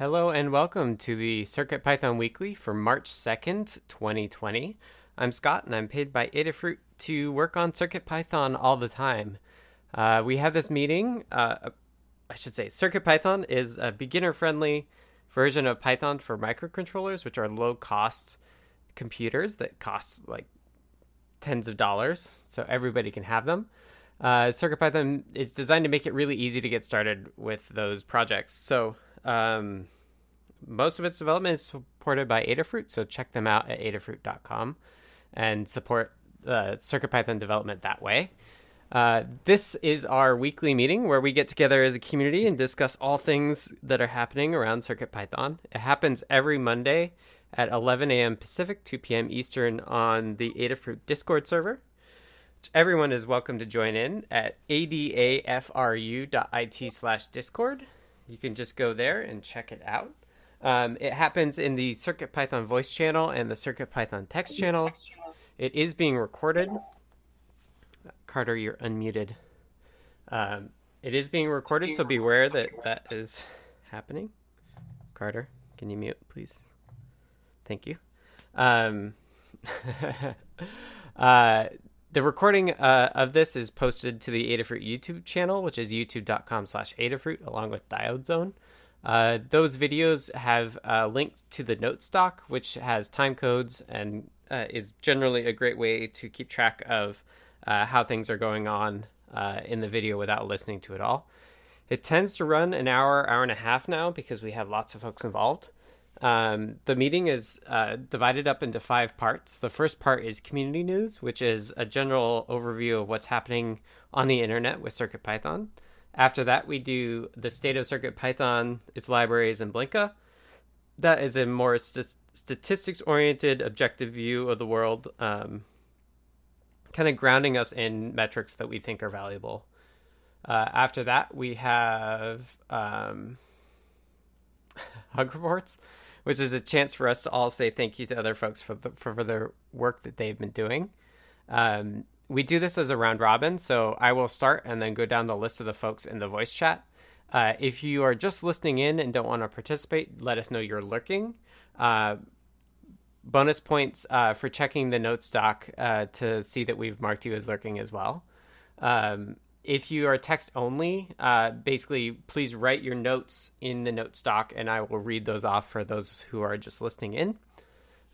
Hello and welcome to the Circuit Python Weekly for March 2nd, 2020. I'm Scott and I'm paid by Adafruit to work on Circuit Python all the time. Uh, we have this meeting, uh, I should say, Circuit Python is a beginner friendly version of Python for microcontrollers, which are low cost computers that cost like tens of dollars, so everybody can have them. Uh, CircuitPython is designed to make it really easy to get started with those projects. So um, most of its development is supported by Adafruit, so check them out at adafruit.com and support uh, CircuitPython development that way. Uh, this is our weekly meeting where we get together as a community and discuss all things that are happening around CircuitPython. It happens every Monday at 11 a.m. Pacific, 2 p.m. Eastern on the Adafruit Discord server. Everyone is welcome to join in at adafru.it slash discord. You can just go there and check it out. Um, it happens in the CircuitPython voice channel and the CircuitPython text channel. It is being recorded. Carter, you're unmuted. Um, it is being recorded, so beware that that is happening. Carter, can you mute, please? Thank you. Um, uh, the recording uh, of this is posted to the Adafruit YouTube channel, which is youtube.com slash Adafruit, along with Diode Zone. Uh, those videos have uh, links to the note stock, which has time codes and uh, is generally a great way to keep track of uh, how things are going on uh, in the video without listening to it all. It tends to run an hour, hour and a half now because we have lots of folks involved. Um, the meeting is uh, divided up into five parts. The first part is community news, which is a general overview of what's happening on the internet with CircuitPython. After that, we do the state of CircuitPython, its libraries, and Blinka. That is a more st- statistics oriented, objective view of the world, um, kind of grounding us in metrics that we think are valuable. Uh, after that, we have um, hug reports which is a chance for us to all say thank you to other folks for the, for, for their work that they've been doing. Um, we do this as a round robin, so I will start and then go down the list of the folks in the voice chat. Uh, if you are just listening in and don't want to participate, let us know you're lurking. Uh, bonus points uh, for checking the note stock uh, to see that we've marked you as lurking as well. Um, if you are text only, uh, basically, please write your notes in the note stock, and I will read those off for those who are just listening in.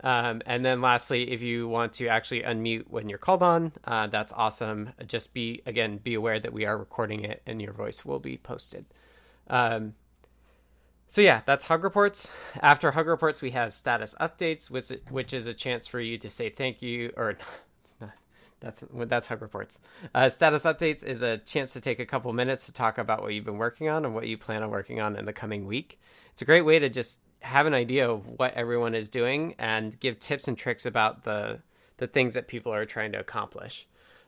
Um, and then, lastly, if you want to actually unmute when you're called on, uh, that's awesome. Just be again, be aware that we are recording it, and your voice will be posted. Um, so yeah, that's hug reports. After hug reports, we have status updates, which which is a chance for you to say thank you, or it's not that's that's Hug Reports. Uh, status updates is a chance to take a couple minutes to talk about what you've been working on and what you plan on working on in the coming week. It's a great way to just have an idea of what everyone is doing and give tips and tricks about the the things that people are trying to accomplish.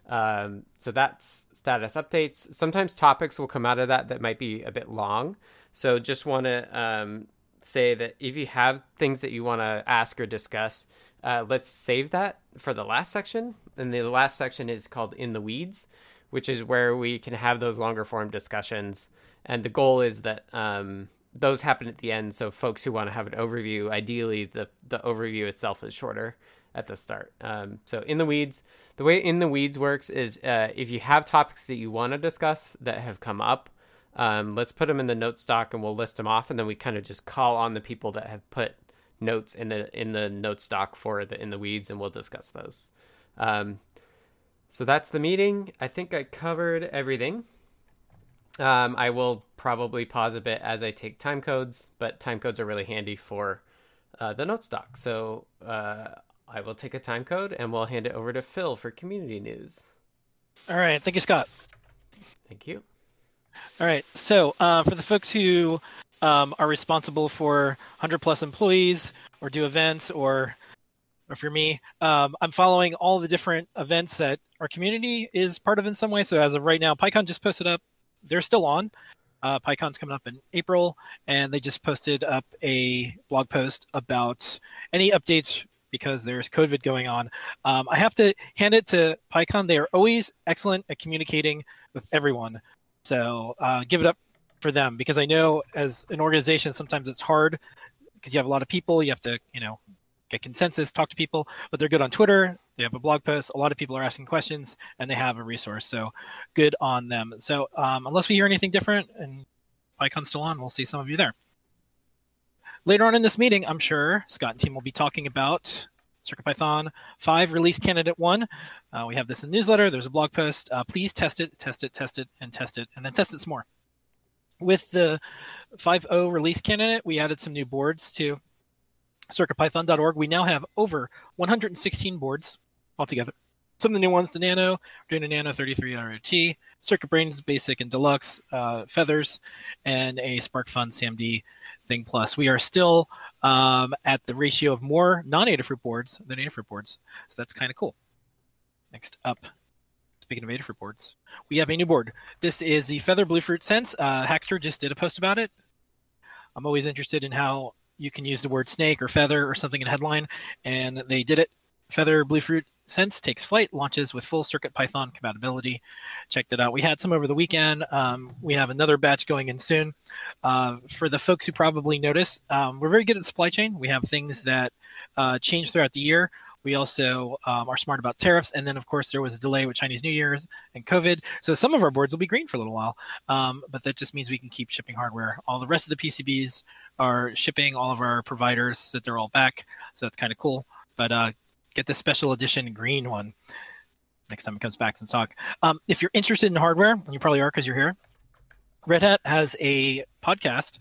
Um, so that's status updates. Sometimes topics will come out of that that might be a bit long. So just want to um, say that if you have things that you want to ask or discuss, uh, let's save that for the last section. And the last section is called In the Weeds, which is where we can have those longer form discussions. And the goal is that um, those happen at the end. So folks who want to have an overview, ideally the, the overview itself is shorter at the start. Um, so in the weeds, the way in the weeds works is uh, if you have topics that you want to discuss that have come up, um, let's put them in the note stock and we'll list them off, and then we kind of just call on the people that have put notes in the in the note stock for the in the weeds, and we'll discuss those. Um, so that's the meeting. I think I covered everything. Um, I will probably pause a bit as I take time codes, but time codes are really handy for uh, the note stock. So uh, I will take a time code and we'll hand it over to Phil for community news. All right. Thank you, Scott. Thank you. All right. So uh, for the folks who um, are responsible for 100 plus employees or do events or or for me um, i'm following all the different events that our community is part of in some way. So as of right now pycon just posted up they're still on. Uh, pycon's coming up in april and they just posted up a blog post about any updates because there's covid going on. Um, i have to hand it to pycon. They are always excellent at communicating with everyone. So uh, give it up for them because I know as an organization sometimes it's hard because you have a lot of people, you have to, you know, get consensus, talk to people, but they're good on Twitter. They have a blog post. A lot of people are asking questions and they have a resource. So good on them. So um, unless we hear anything different and PyCon's still on, we'll see some of you there. Later on in this meeting, I'm sure Scott and team will be talking about CircuitPython 5 release candidate 1. Uh, we have this in the newsletter. There's a blog post. Uh, please test it, test it, test it, and test it, and then test it some more. With the 5.0 release candidate, we added some new boards to CircuitPython.org. We now have over 116 boards altogether. Some of the new ones, the Nano, we're doing a Nano 33 IoT, Circuit Brains Basic and Deluxe, uh, Feathers, and a SparkFun SAMD Thing Plus. We are still um, at the ratio of more non-Adafruit boards than Adafruit boards, so that's kind of cool. Next up, speaking of Adafruit boards, we have a new board. This is the Feather Bluefruit Sense. Uh, Hackster just did a post about it. I'm always interested in how you can use the word snake or feather or something in a headline, and they did it. Feather Bluefruit Sense takes flight, launches with full Circuit Python compatibility. Check that out. We had some over the weekend. Um, we have another batch going in soon. Uh, for the folks who probably notice, um, we're very good at supply chain. We have things that uh, change throughout the year. We also um, are smart about tariffs. And then, of course, there was a delay with Chinese New Year's and COVID. So some of our boards will be green for a little while. Um, but that just means we can keep shipping hardware. All the rest of the PCBs are shipping, all of our providers that they're all back. So that's kind of cool. But uh, get the special edition green one next time it comes back in stock. Um, if you're interested in hardware, and you probably are because you're here, Red Hat has a podcast,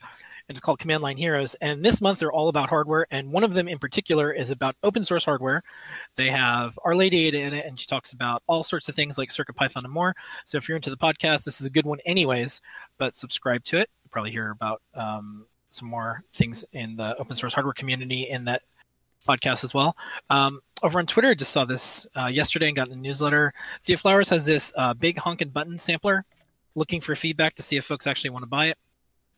and it's called Command Line Heroes. And this month they're all about hardware, and one of them in particular is about open source hardware. They have Our Lady Ada in it, and she talks about all sorts of things like Circuit Python and more. So if you're into the podcast, this is a good one, anyways. But subscribe to it. You'll probably hear about um, some more things in the open source hardware community in that podcast as well. Um, over on Twitter, I just saw this uh, yesterday and got in the newsletter. Dia Flowers has this uh, big honkin' button sampler looking for feedback to see if folks actually want to buy it.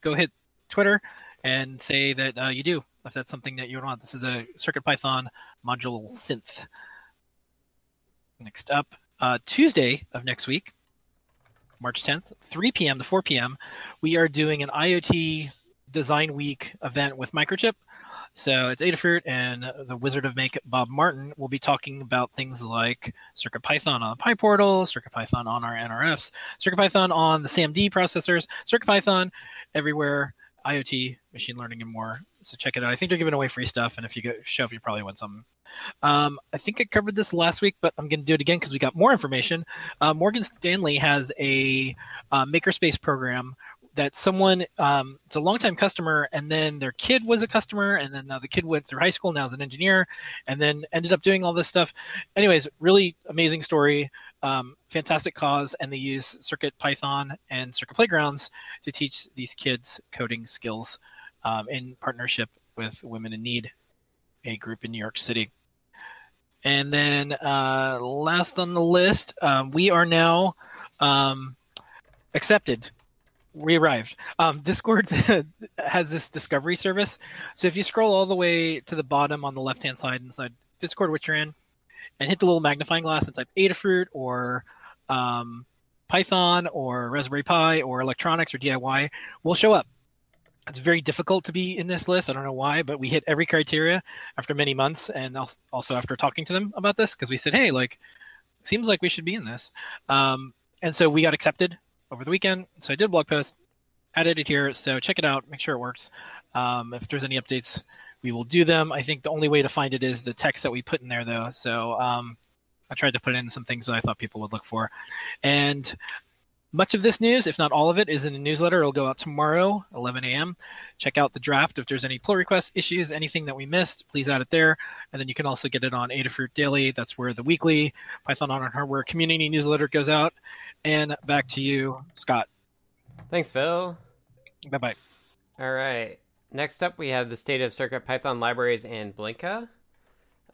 Go hit Twitter and say that uh, you do, if that's something that you want. This is a CircuitPython module synth. Next up, uh, Tuesday of next week, March 10th, 3 p.m. to 4 p.m., we are doing an IoT Design Week event with Microchip. So it's Adafruit and the Wizard of Make, Bob Martin, will be talking about things like CircuitPython on the Pi PyPortal, CircuitPython on our NRFs, CircuitPython on the SAMD processors, CircuitPython everywhere, IoT, machine learning, and more. So check it out. I think they're giving away free stuff, and if you go show up, you probably win something. Um, I think I covered this last week, but I'm going to do it again because we got more information. Uh, Morgan Stanley has a uh, makerspace program that someone um, it's a longtime customer and then their kid was a customer and then now the kid went through high school now is an engineer and then ended up doing all this stuff. Anyways really amazing story um, fantastic cause and they use circuit python and circuit playgrounds to teach these kids coding skills um, in partnership with women in need a group in new york city. And then uh, last on the list um, we are now um, accepted we arrived. Um, Discord has this discovery service. So if you scroll all the way to the bottom on the left hand side inside Discord, which you're in, and hit the little magnifying glass and type Adafruit or um, Python or Raspberry Pi or electronics or DIY, will show up. It's very difficult to be in this list. I don't know why, but we hit every criteria after many months, and also after talking to them about this because we said, "Hey, like, seems like we should be in this," um, and so we got accepted over the weekend. So I did a blog post, added it here. So check it out, make sure it works. Um, if there's any updates, we will do them. I think the only way to find it is the text that we put in there, though. So um, I tried to put in some things that I thought people would look for. And much of this news, if not all of it, is in the newsletter. It'll go out tomorrow, 11 a.m. Check out the draft. If there's any pull requests, issues, anything that we missed, please add it there. And then you can also get it on Adafruit Daily. That's where the weekly Python on Hardware community newsletter goes out. And back to you, Scott. Thanks, Phil. Bye bye. All right. Next up, we have the state of Circuit Python libraries and Blinka.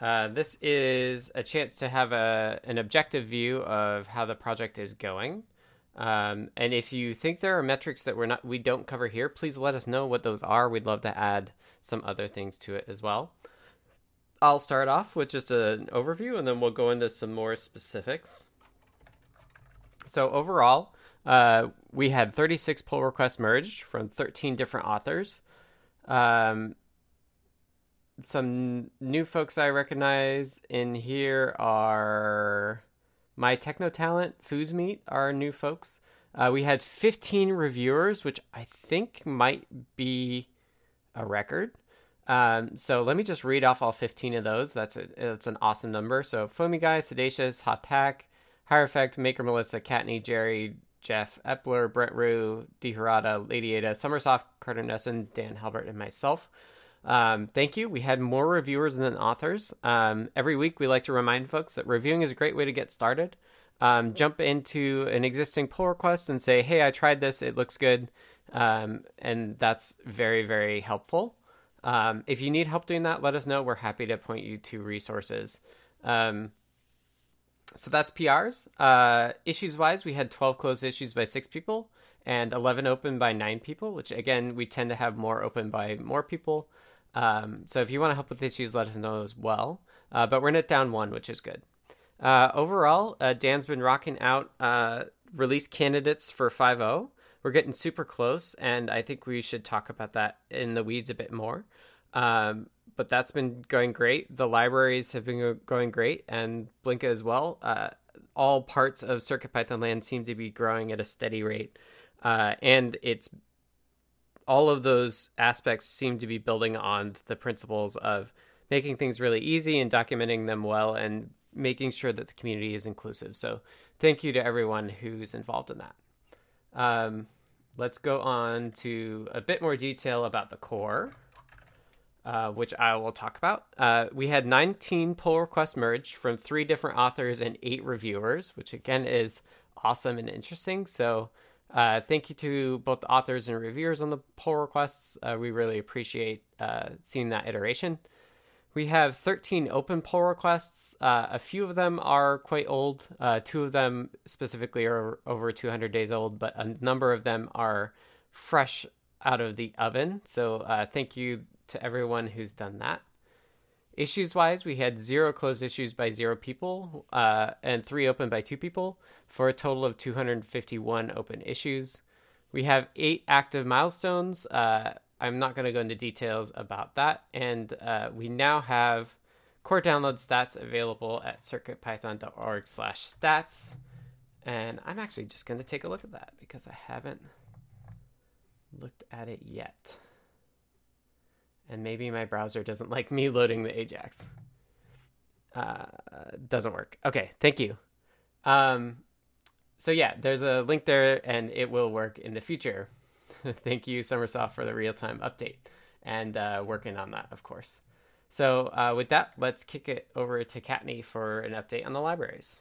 Uh, this is a chance to have a, an objective view of how the project is going. Um, and if you think there are metrics that we're not we don't cover here, please let us know what those are. We'd love to add some other things to it as well. I'll start off with just an overview, and then we'll go into some more specifics. So overall, Uh, we had 36 pull requests merged from 13 different authors. Um, some new folks I recognize in here are my techno talent, Foosmeet, are new folks. Uh, we had 15 reviewers, which I think might be a record. Um, so let me just read off all 15 of those. That's a, that's an awesome number. So Foamy Guy, Siddacious, Hot Tack, Hierophect, Maker Melissa, Kattni, Jerry, Jeff, Epler, Brent Rue, D. Harada, Lady Ada, Sommersoft, Carter Nesson, Dan Halbert, and myself. Um, thank you. We had more reviewers than authors. Um, every week, we like to remind folks that reviewing is a great way to get started. Um, jump into an existing pull request and say, "Hey, I tried this. It looks good," um, and that's very, very helpful. Um, if you need help doing that, let us know. We're happy to point you to resources. So that's PRs. Uh, issues wise, we had 12 closed issues by six people and 11 open by nine people, which again, we tend to have more open by more people. Um, so if you want to help with issues, let us know as well. Uh, but we're net down one, which is good. Uh, overall, uh, Dan's been rocking out uh, release candidates for 5.0. We're getting super close, and I think we should talk about that in the weeds a bit more. Um, but that's been going great. The libraries have been going great, and Blinka as well. Uh, all parts of CircuitPython land seem to be growing at a steady rate, uh, and it's all of those aspects seem to be building on the principles of making things really easy and documenting them well and making sure that the community is inclusive. So thank you to everyone who's involved in that. Um, let's go on to a bit more detail about the core, uh, which I will talk about. Uh, we had 19 pull requests merged from three different authors and eight reviewers, which again is awesome and interesting. So uh, thank you to both the authors and reviewers on the pull requests. Uh, we really appreciate uh, seeing that iteration. We have 13 open pull requests. A few of them are quite old. Two of them specifically are over 200 days old, but a number of them are fresh out of the oven. So uh, thank you to everyone who's done that. Issues wise, we had zero closed issues by zero people uh, and three open by two people for a total of 251 open issues. We have eight active milestones. Uh, I'm not going to go into details about that. And uh, we now have core download stats available at circuitpython.org slash stats. And I'm actually just going to take a look at that because I haven't looked at it yet and maybe my browser doesn't like me loading the Ajax. Uh, doesn't work. Okay, thank you. Um, so yeah, there's a link there, and it will work in the future. thank you, Sommersoft, for the real time update and uh, working on that, of course. So uh, with that, let's kick it over to Kattni for an update on the libraries.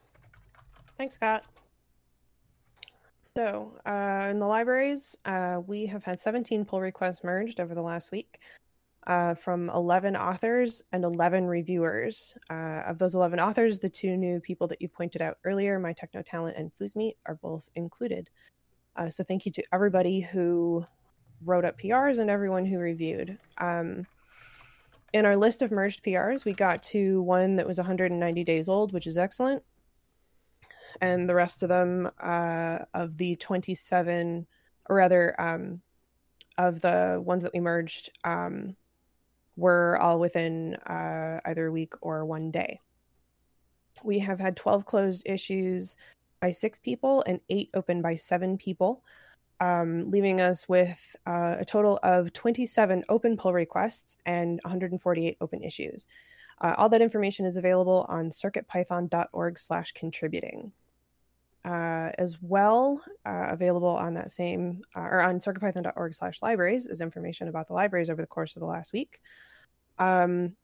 Thanks, Scott. So, uh, in the libraries, uh, we have had 17 pull requests merged over the last week uh, from 11 authors and 11 reviewers. Uh, of those 11 authors, the two new people that you pointed out earlier, My Techno Talent and Foosmeet, are both included. Uh, so thank you to everybody who wrote up PRs and everyone who reviewed. Um, in our list of merged PRs, we got to one that was 190 days old, which is excellent. And the rest of them, uh, of the 27, or rather, um, of the ones that we merged, um, were all within uh, either a week or one day. We have had 12 closed issues by six people and eight open by seven people, um, leaving us with uh, a total of 27 open pull requests and 148 open issues. Uh, all that information is available on circuitpython.org slash contributing. Uh, as well, uh, available on that same uh, or on circuitpython.org slash libraries is information about the libraries over the course of the last week. Um,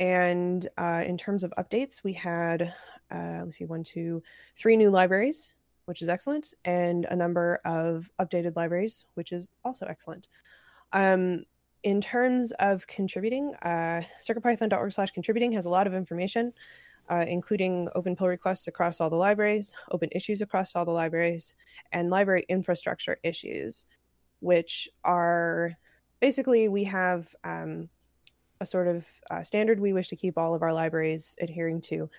and uh, in terms of updates, we had, uh, let's see, one, two, three new libraries, which is excellent, and a number of updated libraries, which is also excellent. Um, in terms of contributing, uh, circuitpython.org slash contributing has a lot of information uh, including open pull requests across all the libraries, open issues across all the libraries, and library infrastructure issues, which are basically we have um, a sort of uh, standard we wish to keep all of our libraries adhering to.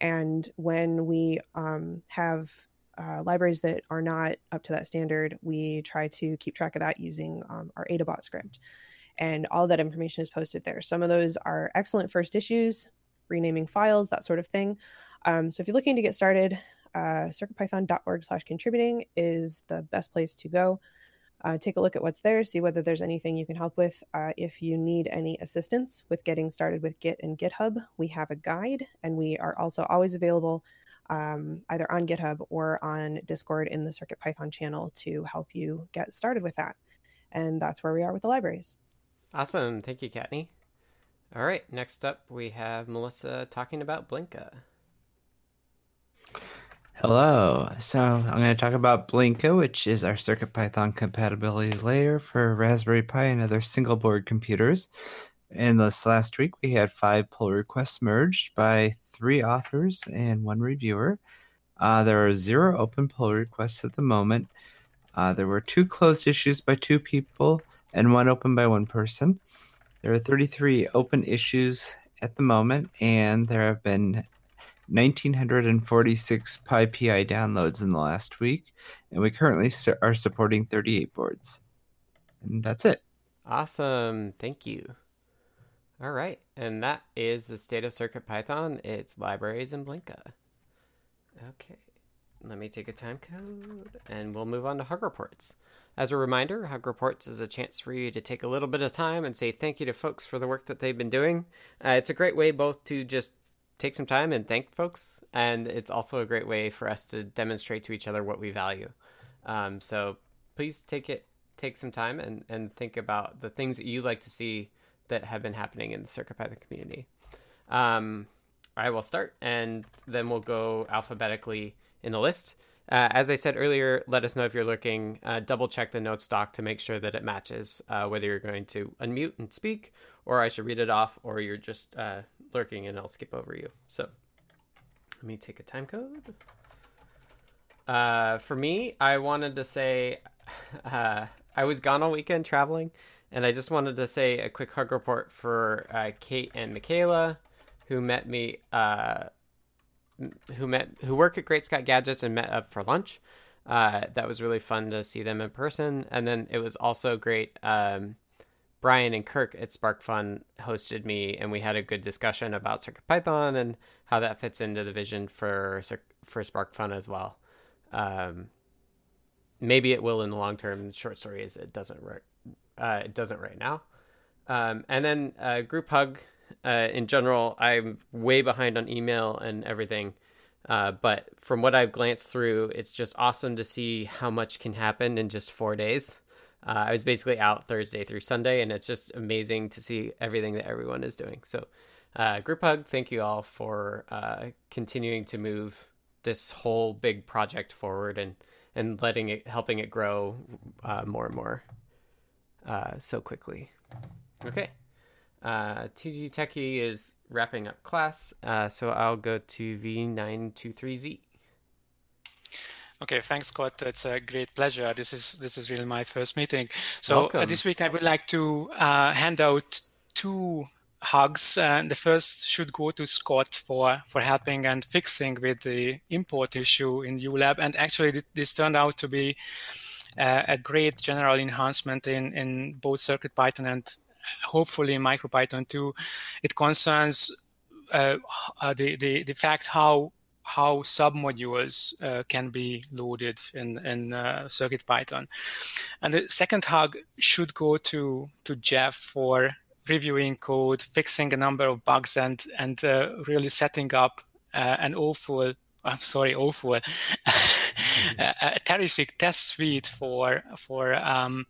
And when we um, have uh, libraries that are not up to that standard, we try to keep track of that using um, our AdaBot script. And all that information is posted there. Some of those are excellent first issues, renaming files, that sort of thing. Um, so if you're looking to get started, uh, circuitpython.org slash contributing is the best place to go. Uh, take a look at what's there, see whether there's anything you can help with. Uh, if you need any assistance with getting started with Git and GitHub, we have a guide, and we are also always available um, either on GitHub or on Discord in the CircuitPython channel to help you get started with that. And that's where we are with the libraries. Awesome. Thank you, Kattni. All right. Next up, we have Melissa talking about Blinka. Hello. So I'm going to talk about Blinka, which is our CircuitPython compatibility layer for Raspberry Pi and other single board computers. In this last week, we had five pull requests merged by three authors and one reviewer. Uh, there are zero open pull requests at the moment. Uh, there were two closed issues by two people and one open by one person. There are 33 open issues at the moment, and there have been 1,946 PyPI downloads in the last week, and we currently are supporting 38 boards. And that's it. Awesome. Thank you. All right. And that is the state of CircuitPython, its libraries, and Blinka. Okay. Let me take a time code and we'll move on to Hug Reports. As a reminder, Hug Reports is a chance for you to take a little bit of time and say thank you to folks for the work that they've been doing. Uh, it's a great way both to just take some time and thank folks. And it's also a great way for us to demonstrate to each other what we value. Um, so please take it, take some time and, and think about the things that you like to see that have been happening in the CircuitPython community. Um, I will start and then we'll go alphabetically in the list. Uh, as I said earlier, let us know if you're looking. Uh, double check the note stock to make sure that it matches, uh, whether you're going to unmute and speak, or I should read it off, or you're just uh, lurking and I'll skip over you. So let me take a time code. Uh, for me, I wanted to say uh, I was gone all weekend traveling, and I just wanted to say a quick hug report for Kate and Michaela, who met me who met who work at Great Scott Gadgets and met up for lunch. Uh, that was really fun to see them in person, and then it was also great. Um, Brian and Kirk at SparkFun hosted me, and we had a good discussion about CircuitPython and how that fits into the vision for for SparkFun as well. Um, maybe it will in the long term. The short story is it doesn't work. Uh, it doesn't right now. Um, and then uh, group hug uh, in general, I'm way behind on email and everything. Uh, but from what I've glanced through, it's just awesome to see how much can happen in just four days. Uh, I was basically out Thursday through Sunday, and it's just amazing to see everything that everyone is doing. So, uh, group hug, thank you all for uh, continuing to move this whole big project forward and and letting it helping it grow uh, more and more so quickly. Okay. Uh, TG Techie is wrapping up class, uh, so I'll go to V923Z. Okay, thanks, Scott. It's a great pleasure. This is this is really my first meeting. So uh, this week I would like to uh, hand out two hugs. Uh, the first should go to Scott for for helping and fixing with the import issue in ULab, and actually this turned out to be uh, a great general enhancement in in both CircuitPython and hopefully in MicroPython 2, it concerns uh, uh, the, the, the fact how how submodules uh, can be loaded in, in uh, CircuitPython. And the second hug should go to, to Jeff for reviewing code, fixing a number of bugs, and, and uh, really setting up uh, an awful, I'm sorry, awful, a, a, terrific test suite for, for um,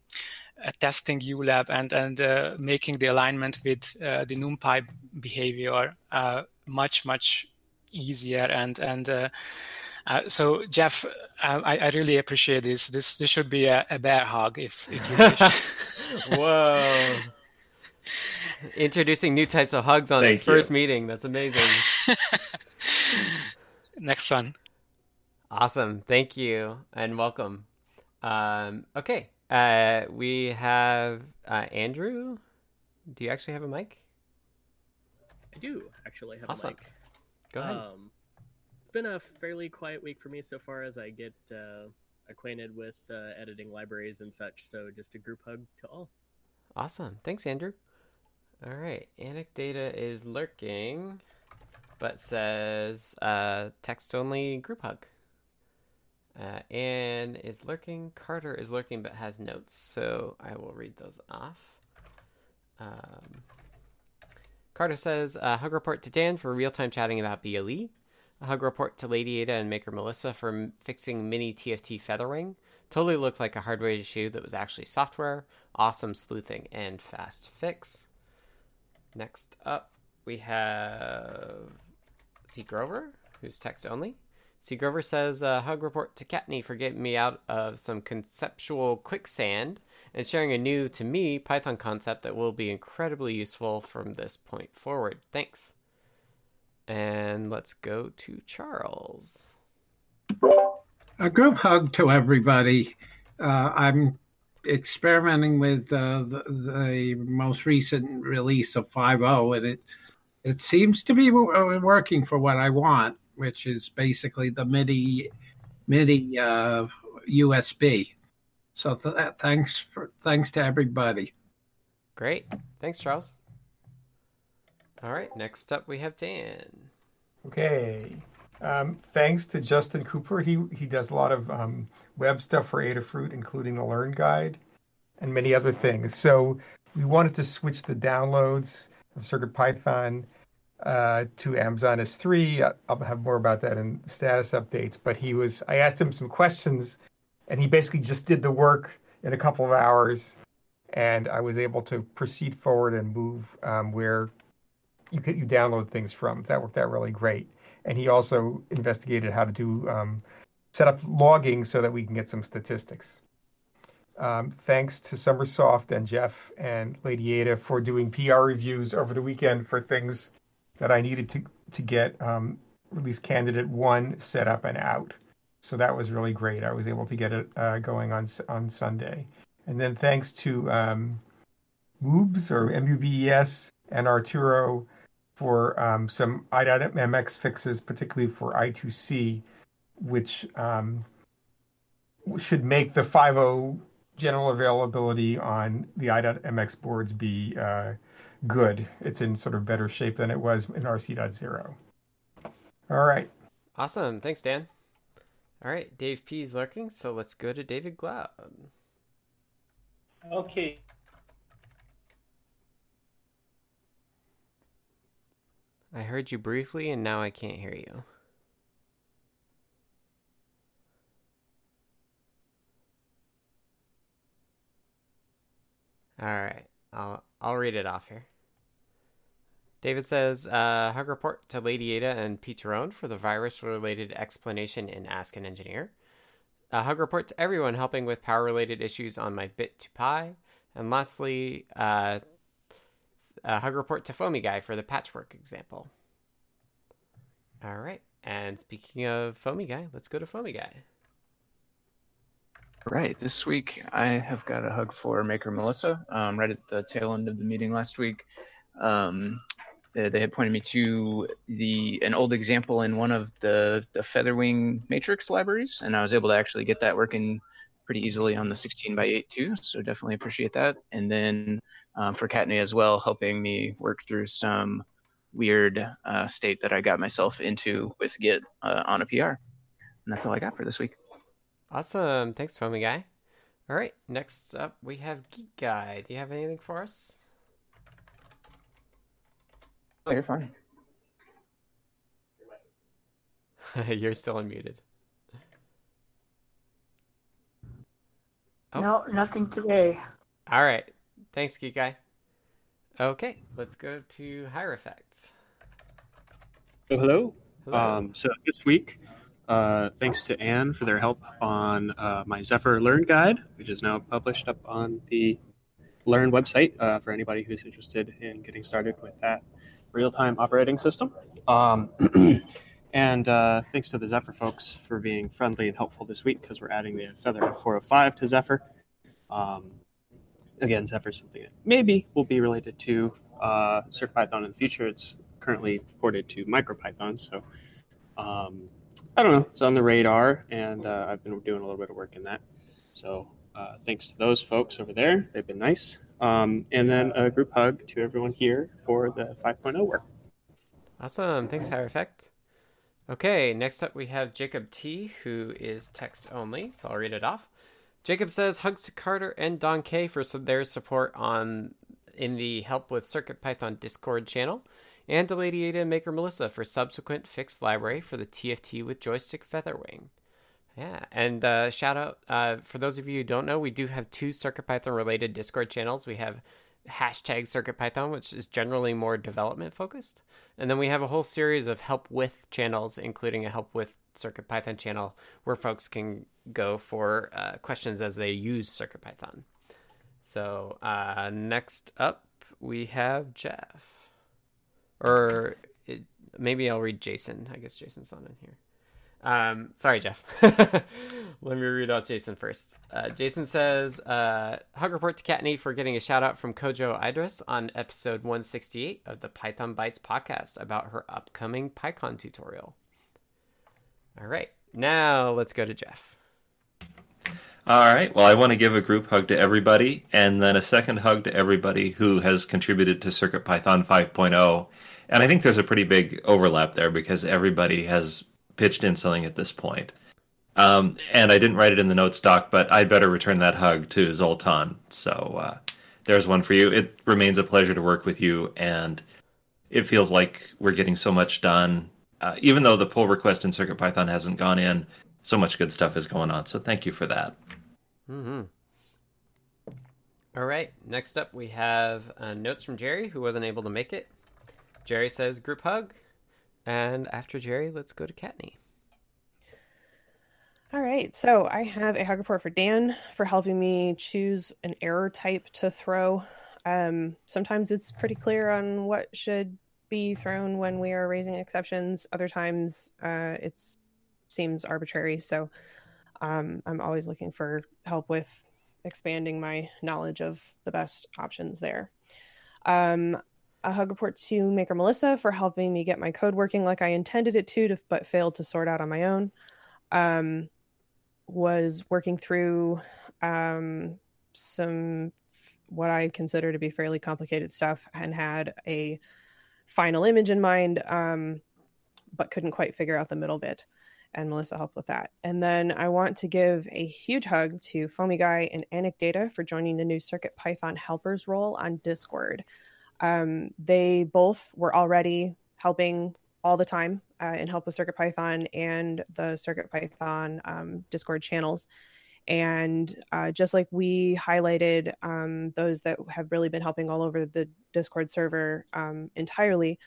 testing ULab and and uh, making the alignment with uh, the NumPy behavior much much easier and and uh, so Jeff, uh, I, I, really appreciate this. This this should be a, a bear hug, if if you wish. Whoa! Introducing new types of hugs on Thank this you. first meeting. That's amazing. Next one. Awesome. Thank you and welcome. Um, okay, uh, we have uh, Andrew. Do you actually have a mic? I do actually have awesome. a mic. Go ahead. Um, it's been a fairly quiet week for me so far as I get uh, acquainted with uh, editing libraries and such. So just a group hug to all. Awesome. Thanks, Andrew. All right. Anecdata is lurking, but says uh, text only group hug. Uh, Anne is lurking. Carter is lurking, but has notes. So I will read those off. Um, Carter says, uh, hug report to Dan for real time chatting about BLE. A hug report to Lady Ada and Maker Melissa for fixing mini TFT feathering. Totally looked like a hardware issue that was actually software. Awesome sleuthing and fast fix. Next up, we have C. Grover, who's text only. C. Grover says, uh, hug report to Kattni for getting me out of some conceptual quicksand and sharing a new, to me, Python concept that will be incredibly useful from this point forward. Thanks. And let's go to Charles. A group hug to everybody. Uh, I'm experimenting with uh, the, the, most recent release of 5.0, and it it seems to be working for what I want, which is basically the MIDI MIDI uh, USB. So th- thanks for thanks to everybody. Great, thanks, Charles. All right, next up we have Dan. Okay. Um, thanks to Justin Cooper. He he does a lot of um, web stuff for Adafruit, including the Learn Guide and many other things. So we wanted to switch the downloads of CircuitPython uh, to Amazon S3. I'll have more about that in status updates. But he was I asked him some questions, and he basically just did the work in a couple of hours, and I was able to proceed forward and move um, where you could you download things from. That worked out really great. And he also investigated how to do um, set up logging so that we can get some statistics. Um, thanks to Sommersoft and Jeff and Lady Ada for doing PR reviews over the weekend for things that I needed to to get um, release candidate one set up and out. So that was really great. I was able to get it uh, going on on Sunday. And then thanks to um, Moobs or MUBES and Arturo for um, some i.MX fixes, particularly for I2C, which um, should make the 5.0 general availability on the i.MX boards be uh, good. It's in sort of better shape than it was in RC.0. All right. Awesome. Thanks, Dan. All right. Dave P is lurking, so let's go to David Glaude. Okay. I heard you briefly and now I can't hear you. All right. I'll I'll read it off here. David says, uh, hug report to Lady Ada and Peterone for the virus-related explanation in Ask an Engineer. A hug report to everyone helping with power-related issues on my Bit2Pi. And lastly, uh, a hug report to Foamy Guy for the patchwork example. All right. And speaking of Foamy Guy, let's go to Foamy Guy. Right. This week I have got a hug for Maker Melissa. Um, right at the tail end of the meeting last week, um, they, they, had pointed me to the an old example in one of the the Featherwing Matrix libraries, and I was able to actually get that working pretty easily on the 16 by 8 too. So definitely appreciate that. And then um, for Kattni as well, helping me work through some weird uh, state that I got myself into with Git uh, on a PR. And that's all I got for this week. Awesome. Thanks, Foamy Guy. All right. Next up, we have Geek Guy. Do you have anything for us? Oh, you're fine. you're still unmuted. Oh. No, nothing today. All right. Thanks, Geek Guy. Okay, let's go to Hierophects. Oh, hello. hello. Um, so this week, uh, thanks to Anne for their help on uh, my Zephyr Learn Guide, which is now published up on the Learn website uh, for anybody who's interested in getting started with that real-time operating system. Um, and uh, thanks to the Zephyr folks for being friendly and helpful this week because we're adding the Feather F405 to Zephyr. Um, again, Zephyr is something that maybe will be related to uh, CircuitPython in the future. It's currently ported to MicroPython, so um, I don't know, it's on the radar, and uh, I've been doing a little bit of work in that. So uh, thanks to those folks over there, they've been nice. Um, and then a group hug to everyone here for the 5.0 work. Awesome, thanks, Hierophect. Okay, next up we have Jacob T, who is text only, so I'll read it off. Jacob says hugs to Carter and Don K for their support on in the help with CircuitPython Discord channel, and the Lady Ada and Maker Melissa for subsequent fixed library for the TFT with joystick featherwing. Yeah, and uh, shout out uh, for those of you who don't know, we do have two CircuitPython related Discord channels. We have hashtag CircuitPython, which is generally more development focused. And then we have a whole series of help with channels, including a help with CircuitPython channel where folks can go for uh, questions as they use CircuitPython. So uh, next up, we have Jeff. Or it, maybe I'll read Jason. I guess Jason's not in here. Um, sorry, Jeff. Let me read out Jason first. Uh, Jason says, uh, Hug report to Kattni for getting a shout out from Kojo Idris on episode 168 of the Python Bytes podcast about her upcoming PyCon tutorial. All right, now let's go to Jeff. All right. Well, I want to give a group hug to everybody and then a second hug to everybody who has contributed to CircuitPython 5.0. And I think there's a pretty big overlap there because everybody has pitched in something at this point. Um, and I didn't write it in the notes doc, but I'd better return that hug to Zoltan. So uh, there's one for you. It remains a pleasure to work with you, and it feels like we're getting so much done. Uh, even though the pull request in CircuitPython hasn't gone in, so much good stuff is going on. So thank you for that. Mm-hmm. All right. Next up, we have uh, notes from Jerry, who wasn't able to make it. Jerry says, "Group hug." And after Jerry, let's go to Kattni. All right, so I have a hug report for Dan for helping me choose an error type to throw. Um, sometimes it's pretty clear on what should be thrown when we are raising exceptions. Other times, uh, it seems arbitrary. So um, I'm always looking for help with expanding my knowledge of the best options there. Um, a hug report to Maker Melissa for helping me get my code working like I intended it to, to but failed to sort out on my own. Um, was working through um, some what I consider to be fairly complicated stuff and had a final image in mind, um, but couldn't quite figure out the middle bit. And Melissa helped with that. And then I want to give a huge hug to Foamy Guy and Anecdata for joining the new Circuit Python helpers role on Discord. Um, they both were already helping all the time uh, in help with Circuit Python and the CircuitPython um, Discord channels. And uh, just like we highlighted um, those that have really been helping all over the Discord server um, entirely,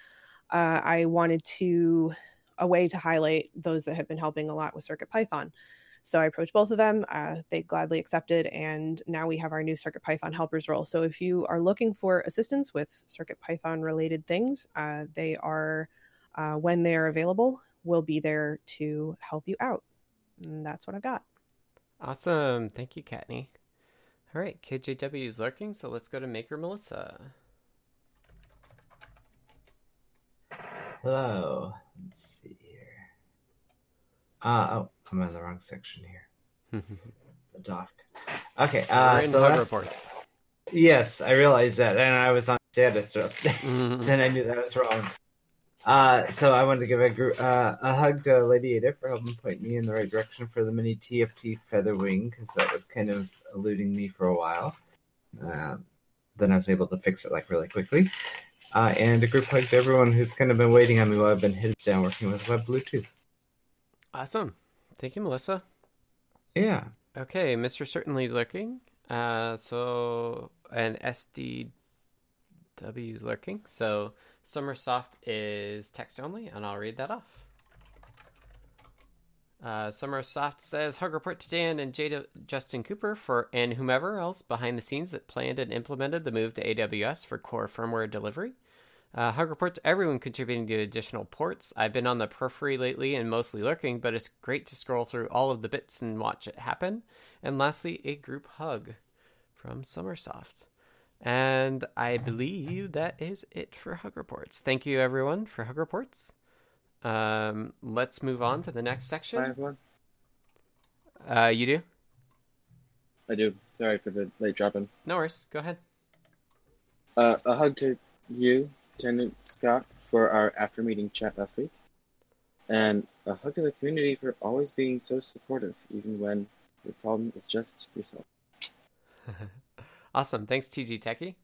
uh, I wanted to a way to highlight those that have been helping a lot with CircuitPython. So I approached both of them. Uh, they gladly accepted, and now we have our new CircuitPython helpers role. So if you are looking for assistance with CircuitPython related things, uh, they are, uh, when they are available, will be there to help you out. And that's what I've got. Awesome. Thank you, Kattni. All right, KJW is lurking, so let's go to Maker Melissa. Hello. Let's see here. Uh, oh, I'm in the wrong section here. the doc. Okay. Uh, so last... reports. Yes, I realized that, and I was on status, mm-hmm. and I knew that was wrong. Uh, so I wanted to give a group, uh, a hug to Lady Ada for helping point me in the right direction for the mini TFT Featherwing because that was kind of eluding me for a while. Uh, then I was able to fix it like really quickly. Uh, and a group hug to everyone who's kind of been waiting on me while I've been heads down working with Web Bluetooth. Awesome. Thank you, Melissa. Yeah. Okay, Mr. Certainly is lurking. Uh, so, and SDW is lurking. So, Sommersoft is text only, and I'll read that off. Uh, Sommersoft says, Hug report to Dan and Jada, Justin Cooper for and whomever else behind the scenes that planned and implemented the move to AWS for core firmware delivery. Uh, hug reports everyone contributing to additional ports. I've been on the periphery lately and mostly lurking, but it's great to scroll through all of the bits and watch it happen. And lastly, a group hug from Sommersoft. And I believe that is it for hug reports. Thank you, everyone, for hug reports. Um, let's move on to the next section. I have one. Uh, you do? I do. Sorry for the late drop-in. No worries. Go ahead. Uh, a hug to you, Scott, for our after meeting chat last week. And a hug to the community for always being so supportive, even when the problem is just yourself. awesome. Thanks, TG Techie.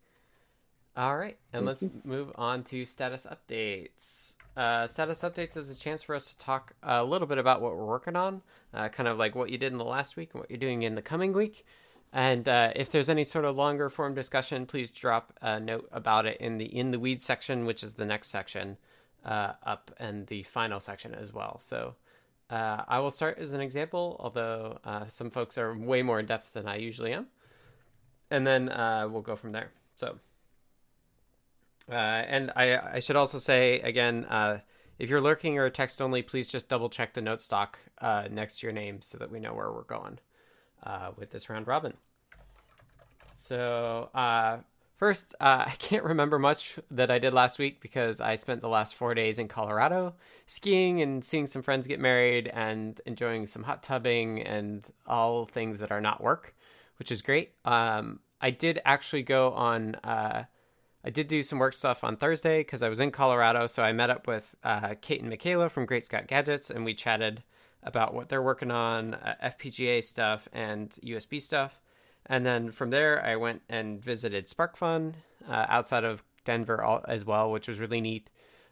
All right, and let's move on to status updates. Uh, status updates is a chance for us to talk a little bit about what we're working on, uh, kind of like what you did in the last week and what you're doing in the coming week. And uh, if there's any sort of longer form discussion, please drop a note about it in the in the weeds section, which is the next section uh, up, and the final section as well. So uh, I will start as an example, although uh, some folks are way more in depth than I usually am, and then we'll go from there. So. Uh, and I, I should also say again, uh, if you're lurking or text only, please just double check the note stock uh, next to your name so that we know where we're going uh, with this round robin. So uh, first, uh, I can't remember much that I did last week because I spent the last four days in Colorado skiing and seeing some friends get married and enjoying some hot tubbing and all things that are not work, which is great. Um, I did actually go on I did do some work stuff on Thursday because I was in Colorado. So I met up with uh, Kate and Mikaela from Great Scott Gadgets, and we chatted about what they're working on, uh, FPGA stuff and USB stuff. And then from there, I went and visited SparkFun uh, outside of Denver as well, which was really neat.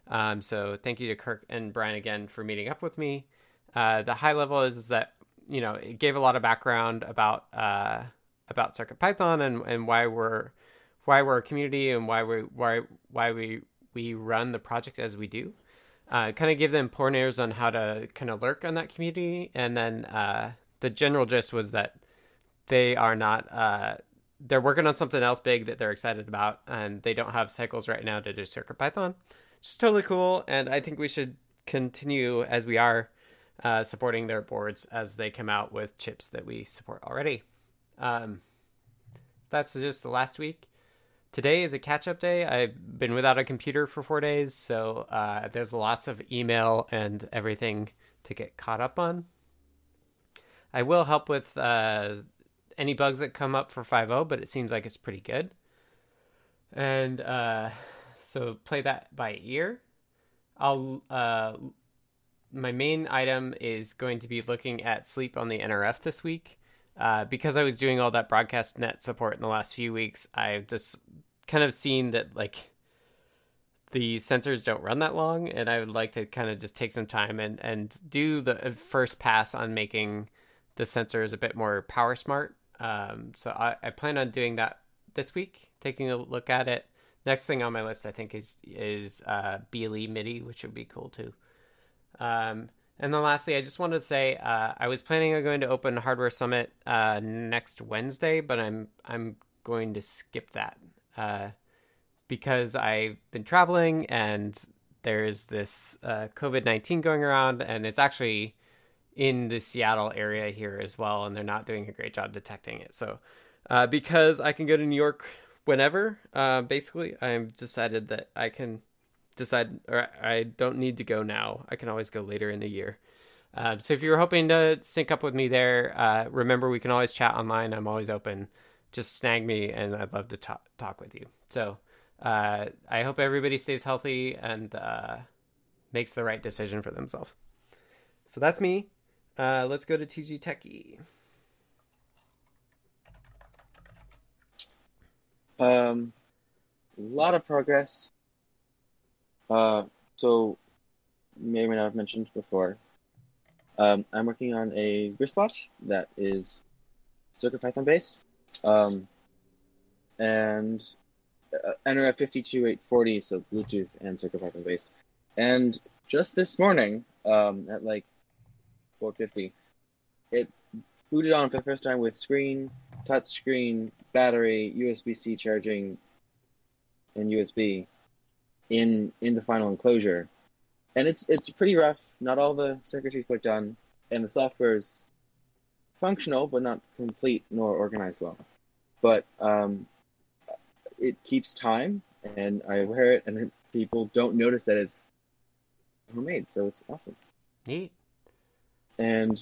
Um, so thank you to Kirk and Brian again for meeting up with me. Uh, the high level is, is, that you know it gave a lot of background about uh, about CircuitPython and and why we're why we're a community and why we why why we we run the project as we do. Uh, kind of give them pointers on how to kind of lurk on that community, and then uh, the general gist was that they are not. Uh, they're working on something else big that they're excited about, and they don't have cycles right now to do CircuitPython. It's totally cool, and I think we should continue as we are uh, supporting their boards as they come out with chips that we support already. Um, that's just the last week today is a catch up day. I've been without a computer for four days, so uh, there's lots of email and everything to get caught up on. I will help with uh, any bugs that come up for 5.0, but it seems like it's pretty good. And uh, so play that by ear. I'll uh, my main item is going to be looking at sleep on the NRF this week. Uh, because I was doing all that BroadcastNet support in the last few weeks, I've just kind of seen that like the sensors don't run that long, and I would like to kind of just take some time and and do the first pass on making the sensors a bit more power smart. Um, so I, I plan on doing that this week, taking a look at it. Next thing on my list, I think, is is uh, BLE MIDI, which would be cool too. Um, and then lastly, I just wanted to say uh, I was planning on going to Open Hardware Summit uh, next Wednesday, but I'm I'm going to skip that uh, because I've been traveling and there's this uh, COVID nineteen going around, and it's actually in the Seattle area here as well, and they're not doing a great job detecting it. So, uh, because I can go to New York whenever, uh, basically, I've decided that I can decide, or I don't need to go now. I can always go later in the year. Um, so if you're hoping to sync up with me there, uh, remember we can always chat online. I'm always open. Just snag me, and I'd love to talk talk with you. So uh, I hope everybody stays healthy and uh, makes the right decision for themselves. So that's me. Uh, let's go to TG Techie. Um, a lot of progress uh, so, may or may not have mentioned before, um, I'm working on a wristwatch that is CircuitPython based, um, and uh, NRF 52840, so Bluetooth and CircuitPython based. And just this morning, um, at like 4:50, it booted on for the first time with screen, touch screen, battery, USB-C charging, and USB in in the final enclosure, and it's it's pretty rough. Not all the circuitry is quite done, and the software is functional but not complete nor organized well. But um, it keeps time, and I wear it, and people don't notice that it's homemade, so it's awesome. Neat. And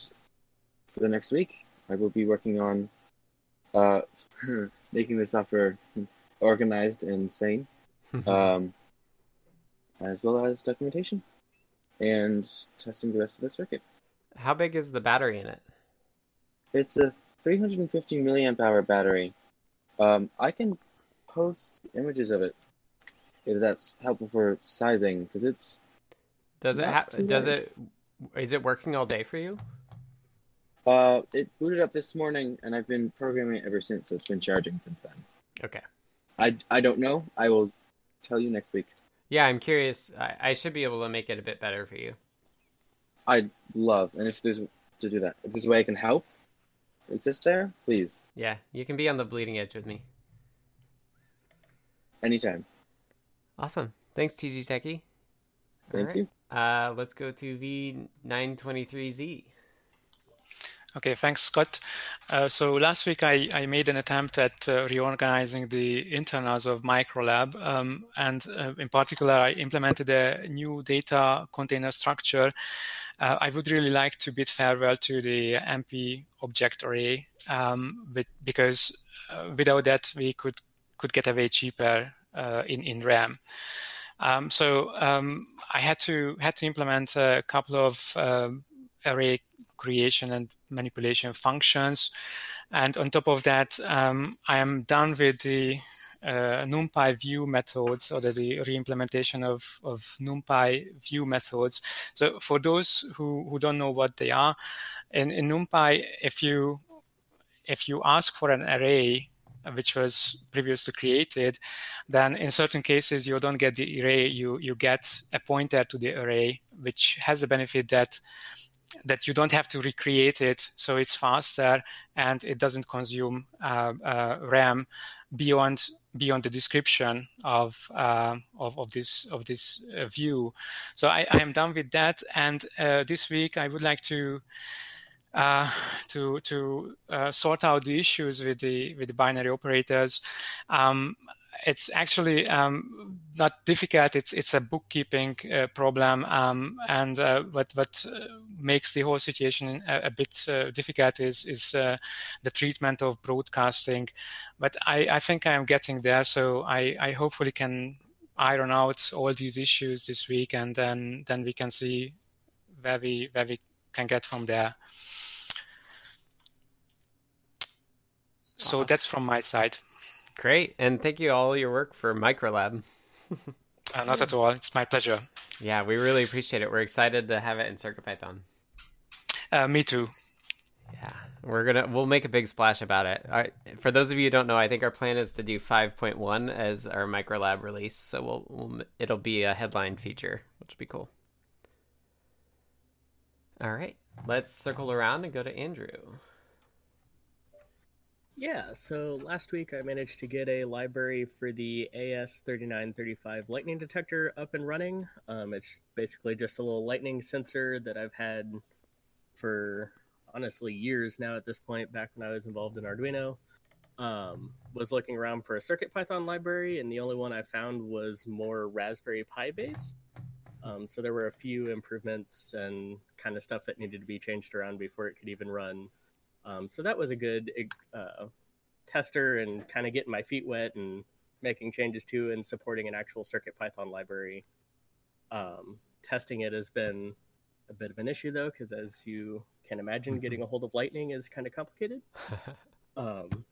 for the next week, I will be working on uh, making the software organized and sane, um, as well as documentation and testing the rest of the circuit. How big is the battery in it? It's a 350 milliamp hour battery. Um, I can post images of it if that's helpful for sizing because it's. Does it have? Does it? Is it working all day for you? Uh, it booted up this morning, and I've been programming it ever since. So it's been charging since then. Okay. I, I don't know. I will tell you next week. Yeah, I'm curious. I, I should be able to make it a bit better for you. I'd love, and if there's to do that, if there's a way I can help, is this there? Please. Yeah, you can be on the bleeding edge with me. Anytime. Awesome. Thanks, TG Techie. Thank right. you. Uh, let's go to V923Z. Okay, thanks, Scott. Uh, so last week I, I, made an attempt at uh, reorganizing the internals of Microlab, um, and uh, in particular, I implemented a new data container structure. Uh, I would really like to bid farewell to the MP object array um, with, because uh, without that we could could get away cheaper uh, in in RAM. Um, so um, I had to had to implement a couple of um, array creation and manipulation functions. And on top of that, um, I am done with the uh, NumPy view methods or the, the re-implementation of, of NumPy view methods. So for those who, who don't know what they are, in, in NumPy, if you if you ask for an array which was previously created, then in certain cases you don't get the array, you, you get a pointer to the array, which has the benefit that that you don't have to recreate it so it's faster and it doesn't consume uh, uh, ram beyond beyond the description of uh, of, of, this of this uh, view. So I, I, am done with that and uh, this week i would like to uh, to to sort out the issues with the with the binary operators. Um, it's actually um, not difficult. It's it's a bookkeeping uh, problem, um, and uh, what what uh, makes the whole situation a, a bit uh, difficult is is uh, the treatment of broadcasting. But I, I think I am getting there, so I, I hopefully can iron out all these issues this week, and then then we can see where we where we can get from there. So that's from my side. Great. And thank you all your work for Microlab. uh, not at all. It's my pleasure. Yeah, we really appreciate it. We're excited to have it in CircuitPython. Uh, me too. Yeah, we're gonna we'll make a big splash about it. All right, for those of you who don't know, I think our plan is to do 5.1 as our Microlab release, so we'll, we'll it'll be a headline feature, which will be cool. All right, let's circle around and go to Andrew. Yeah, so last week I managed to get a library for the AS3935 lightning detector up and running. Um, it's basically just a little lightning sensor that I've had for honestly years now at this point, back when I was involved in Arduino. Um, was looking around for a CircuitPython library, and the only one I found was more Raspberry Pi based. Um, so there were a few improvements and kind of stuff that needed to be changed around before it could even run um, so that was a good uh, tester and kind of getting my feet wet and making changes to and supporting an actual Circuit Python library. Um, testing it has been a bit of an issue though, because as you can imagine, getting a hold of Lightning is kind of complicated. um,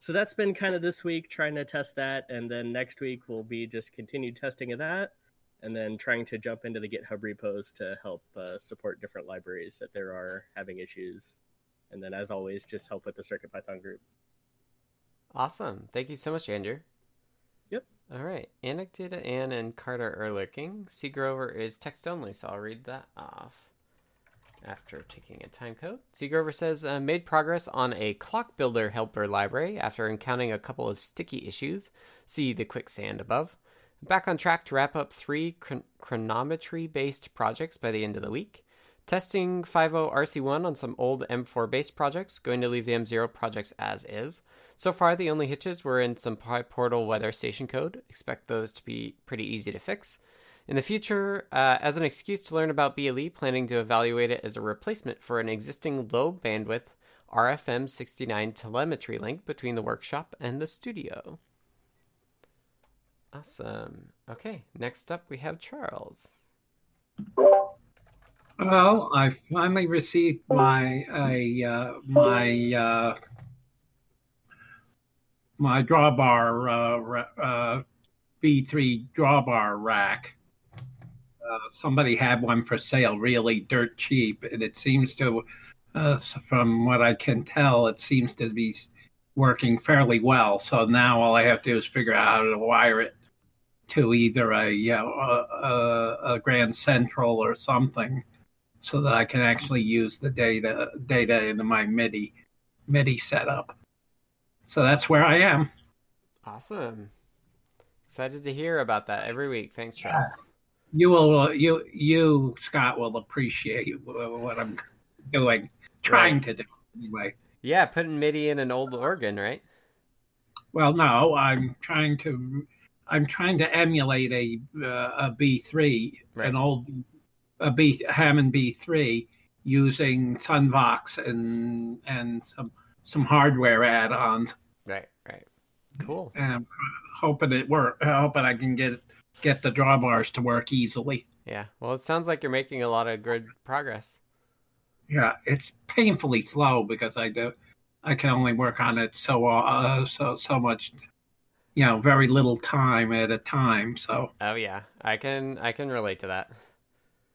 so that's been kind of this week trying to test that, and then next week will be just continued testing of that, and then trying to jump into the GitHub repos to help uh, support different libraries that there are having issues and then, as always, just help with the Circuit Python group. Awesome. Thank you so much, Andrew. Yep. All right. Anecdata Ann and Carter are looking. C. Grover is text only, so I'll read that off after taking a time code. C. Grover says, uh, made progress on a clock builder helper library after encountering a couple of sticky issues. See the quicksand above. Back on track to wrap up three chron- chronometry based projects by the end of the week. Testing 5.0 RC1 on some old M4 based projects, going to leave the M0 projects as is. So far, the only hitches were in some PyPortal weather station code. Expect those to be pretty easy to fix. In the future, uh, as an excuse to learn about BLE, planning to evaluate it as a replacement for an existing low bandwidth RFM69 telemetry link between the workshop and the studio. Awesome. Okay, next up we have Charles. Well, I finally received my a uh, my uh, my drawbar uh, uh, B3 drawbar rack. Uh, somebody had one for sale, really dirt cheap, and it seems to, uh, from what I can tell, it seems to be working fairly well. So now all I have to do is figure out how to wire it to either a you know, a, a Grand Central or something so that I can actually use the data data into my MIDI MIDI setup. So that's where I am. Awesome. Excited to hear about that every week. Thanks, Charles. You will you you Scott will appreciate what I'm doing, trying right. to do anyway. Yeah, putting MIDI in an old organ, right? Well, no, I'm trying to I'm trying to emulate a uh, a B3, right. an old a B Hammond B3 using Sunvox and and some some hardware add-ons. Right, right. Cool. And I'm hoping it work. Hoping I can get get the drawbars to work easily. Yeah. Well, it sounds like you're making a lot of good progress. Yeah, it's painfully slow because I do I can only work on it so uh, so so much you know, very little time at a time. So Oh yeah. I can I can relate to that.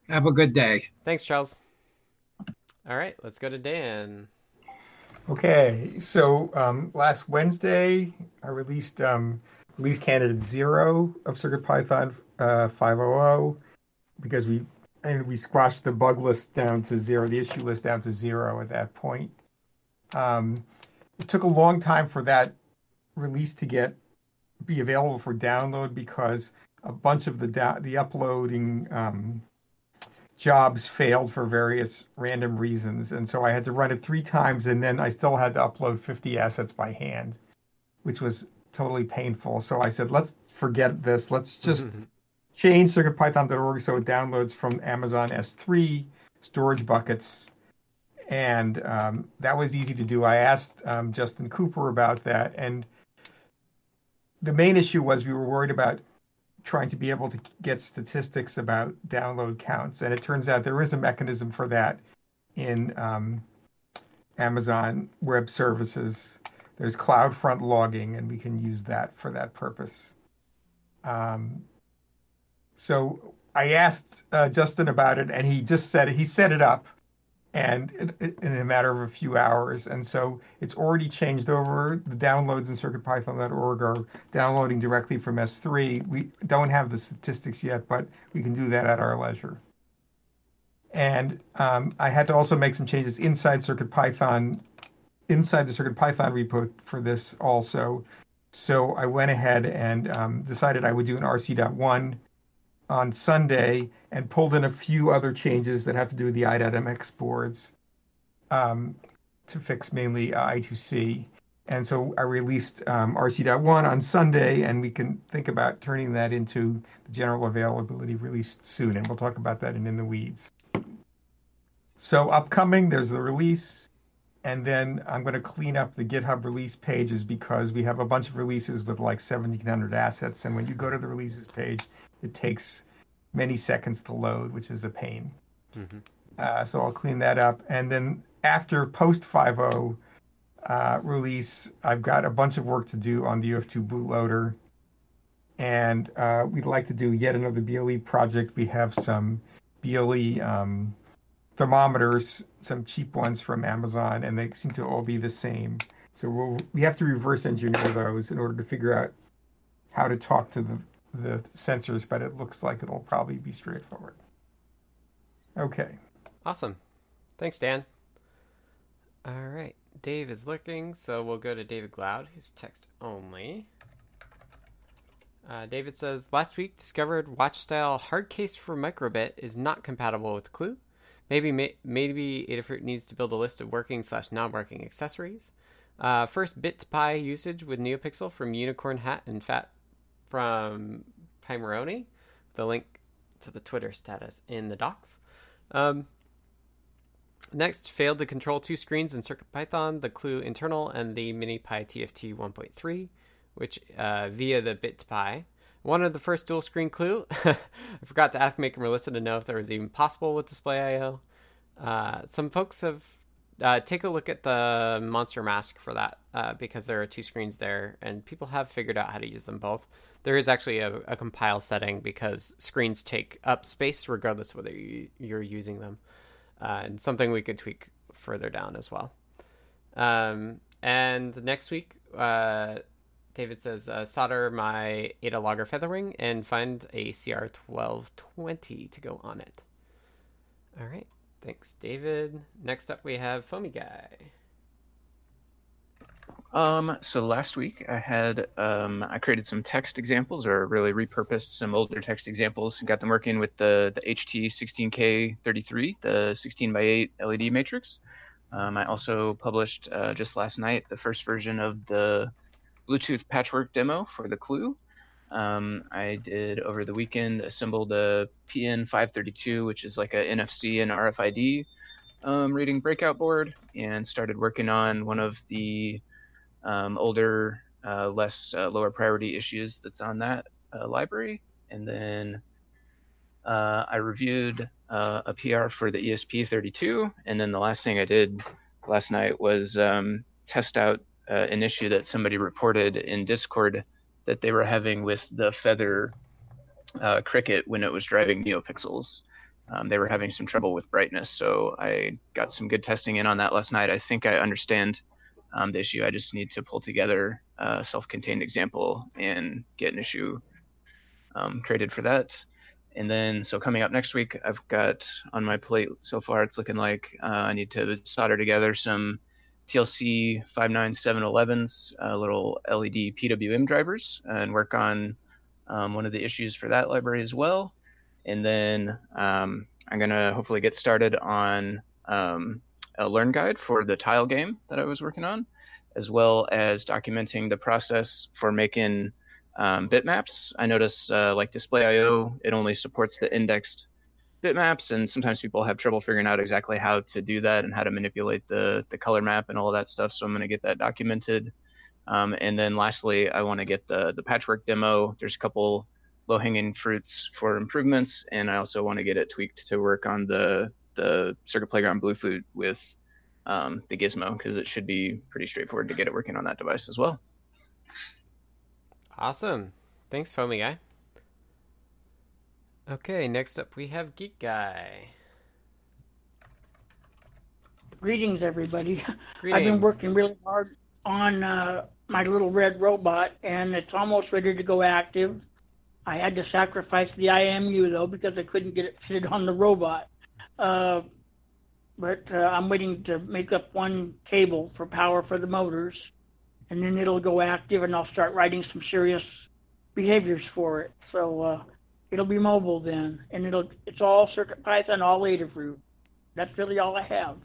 Have a good day. Thanks, Charles. All right, let's go to Dan. Okay, so um, last Wednesday I released um, release candidate zero of CircuitPython uh, 500 because we and we squashed the bug list down to zero, the issue list down to zero at that point. Um, it took a long time for that release to get be available for download because a bunch of the da- the uploading um, jobs failed for various random reasons. And so I had to run it three times and then I still had to upload 50 assets by hand, which was totally painful. So I said, let's forget this. Let's just change circuitpython.org so it downloads from Amazon S3 storage buckets. And um, that was easy to do. I asked um, Justin Cooper about that. And the main issue was we were worried about trying to be able to get statistics about download counts. And it turns out there is a mechanism for that in um, Amazon Web Services. There's CloudFront logging, and we can use that for that purpose. Um, so I asked uh, Justin about it, and he just said it. he set it up and in a matter of a few hours. And so it's already changed over. The downloads in CircuitPython.org are downloading directly from S3. We don't have the statistics yet, but we can do that at our leisure. And um, I had to also make some changes inside CircuitPython, inside the CircuitPython repo for this also. So I went ahead and um, decided I would do an RC.1 on Sunday and pulled in a few other changes that have to do with the i.MX boards um, to fix mainly uh, I2C. And so I released um, RC.1 on Sunday, and we can think about turning that into the general availability released soon. And we'll talk about that in In the Weeds. So, upcoming, there's the release. And then I'm going to clean up the GitHub release pages because we have a bunch of releases with like 1,700 assets. And when you go to the releases page, it takes many seconds to load, which is a pain. Mm-hmm. Uh, so I'll clean that up. And then after post 5.0 uh, release, I've got a bunch of work to do on the UF2 bootloader. And uh, we'd like to do yet another BLE project. We have some BLE um, thermometers, some cheap ones from Amazon, and they seem to all be the same. So we'll, we have to reverse engineer those in order to figure out how to talk to the the sensors, but it looks like it'll probably be straightforward. Okay. Awesome. Thanks, Dan. All right. Dave is looking, so we'll go to David Glaude, who's text only. Uh, David says, Last week discovered watch style hard case for microbit is not compatible with Clue. Maybe maybe Adafruit needs to build a list of working slash non working accessories. Uh, first bit to pi usage with NeoPixel from Unicorn Hat and Fat from Pimoroni. The link to the Twitter status in the docs. Um, next, failed to control two screens in CircuitPython, the Clue internal and the MiniPy TFT 1.3, which uh, via the BitPy. Wanted the first dual screen Clue. I forgot to ask Maker Melissa to know if there was even possible with displayio. Uh, some folks have uh, take a look at the monster mask for that uh, because there are two screens there and people have figured out how to use them both there is actually a, a compile setting because screens take up space regardless of whether you, are using them uh, and something we could tweak further down as well um, and next week uh, david says uh, solder my Adalogger FeatherWing and find a cr1220 to go on it all right Thanks, David. Next up, we have Foamy Guy. Um, so last week I had um, I created some text examples, or really repurposed some older text examples, and got them working with the the HT 16K33, the 16 by 8 LED matrix. Um, I also published uh, just last night the first version of the Bluetooth patchwork demo for the Clue, um, I did over the weekend assembled a PN532, which is like a NFC and RFID um, reading breakout board, and started working on one of the um, older, uh, less uh, lower priority issues that's on that uh, library. And then uh, I reviewed uh, a PR for the ESP32, and then the last thing I did last night was um, test out an issue that somebody reported in Discord that they were having with the Feather Crickit when it was driving NeoPixels. Um, they were having some trouble with brightness, so I got some good testing in on that last night. I think I understand um, the issue. I just need to pull together a self-contained example and get an issue um, created for that. And then, so coming up next week, I've got on my plate so far, it's looking like uh, I need to solder together some TLC 59711's uh, little LED PWM drivers and work on um, one of the issues for that library as well. And then um, I'm going to hopefully get started on um, a learn guide for the tile game that I was working on, as well as documenting the process for making um, bitmaps. I notice uh, like displayio, it only supports the indexed bitmaps, and sometimes people have trouble figuring out exactly how to do that and how to manipulate the the color map and all that stuff. So I'm going to get that documented. Um, and then lastly, I want to get the the patchwork demo. There's a couple low hanging fruits for improvements, and I also want to get it tweaked to work on the the Circuit Playground Bluefruit with um, the Gizmo because it should be pretty straightforward to get it working on that device as well. Awesome. Thanks, Foamy Guy. Okay, next up we have Geek Guy. Greetings, everybody. Greetings. I've been working really hard on uh, my little red robot, and it's almost ready to go active. I had to sacrifice the IMU though because I couldn't get it fitted on the robot. Uh, but uh, I'm waiting to make up one cable for power for the motors, and then it'll go active, and I'll start writing some serious behaviors for it. So uh, It'll be mobile then, and it'll it's all Circuit Python, all Adafruit. That's really all I have.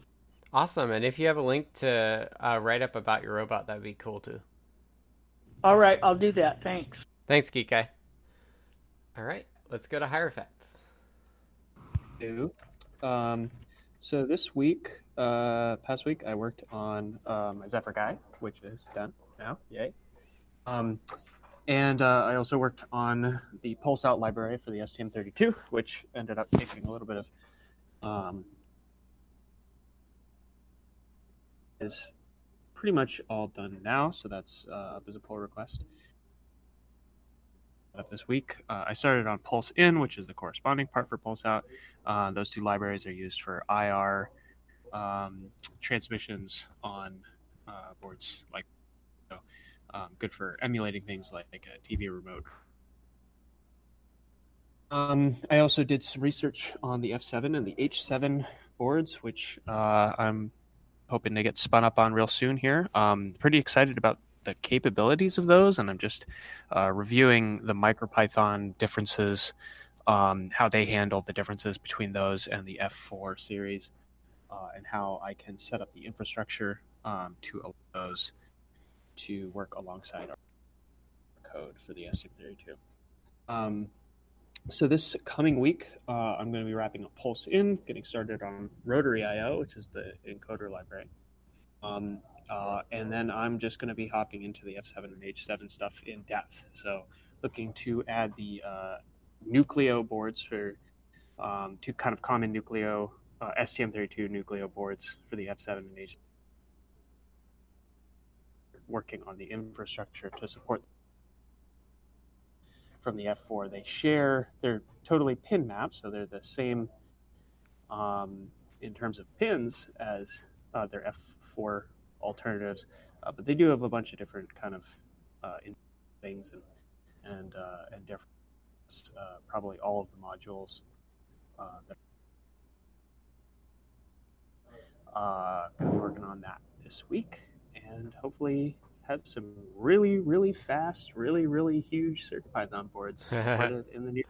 Awesome, and if you have a link to uh, write up about your robot, that'd be cool too. All right, I'll do that. Thanks. Thanks, Geek Guy. All right, let's go to Hierophect. Do. Um, so this week, uh, past week, I worked on um, Zephyr Guy, which is done now. Yay. Um, and uh, I also worked on the Pulse Out library for the STM32, which ended up taking a little bit of um, is pretty much all done now. So that's uh, up as a pull request. Up this week, uh, I started on Pulse In, which is the corresponding part for Pulse Out. Uh, those two libraries are used for IR um, transmissions on uh, boards like. So, um, good for emulating things like, like a TV remote. Um, I also did some research on the F7 and the H7 boards, which uh, I'm hoping to get spun up on real soon here. Um, pretty excited about the capabilities of those, and I'm just uh, reviewing the MicroPython differences, um, how they handle the differences between those and the F4 series, uh, and how I can set up the infrastructure um, to allow those to work alongside our code for the STM32. Um, so this coming week, uh, I'm going to be wrapping up Pulse in, getting started on Rotary IO, which is the encoder library. Um, uh, and then I'm just going to be hopping into the F7 and H7 stuff in depth. So looking to add the uh, Nucleo boards for um, two kind of common Nucleo uh, STM32 Nucleo boards for the F7 and H7. Working on the infrastructure to support from the F4. They share, they're totally pin maps, so they're the same um, in terms of pins as uh, their F4 alternatives, uh, but they do have a bunch of different kind of uh, things and and uh, and different. Uh, probably all of the modules uh, that. Uh, gonna working on that this week, and hopefully have some really, really fast, really, really huge CircuitPython boards in the near.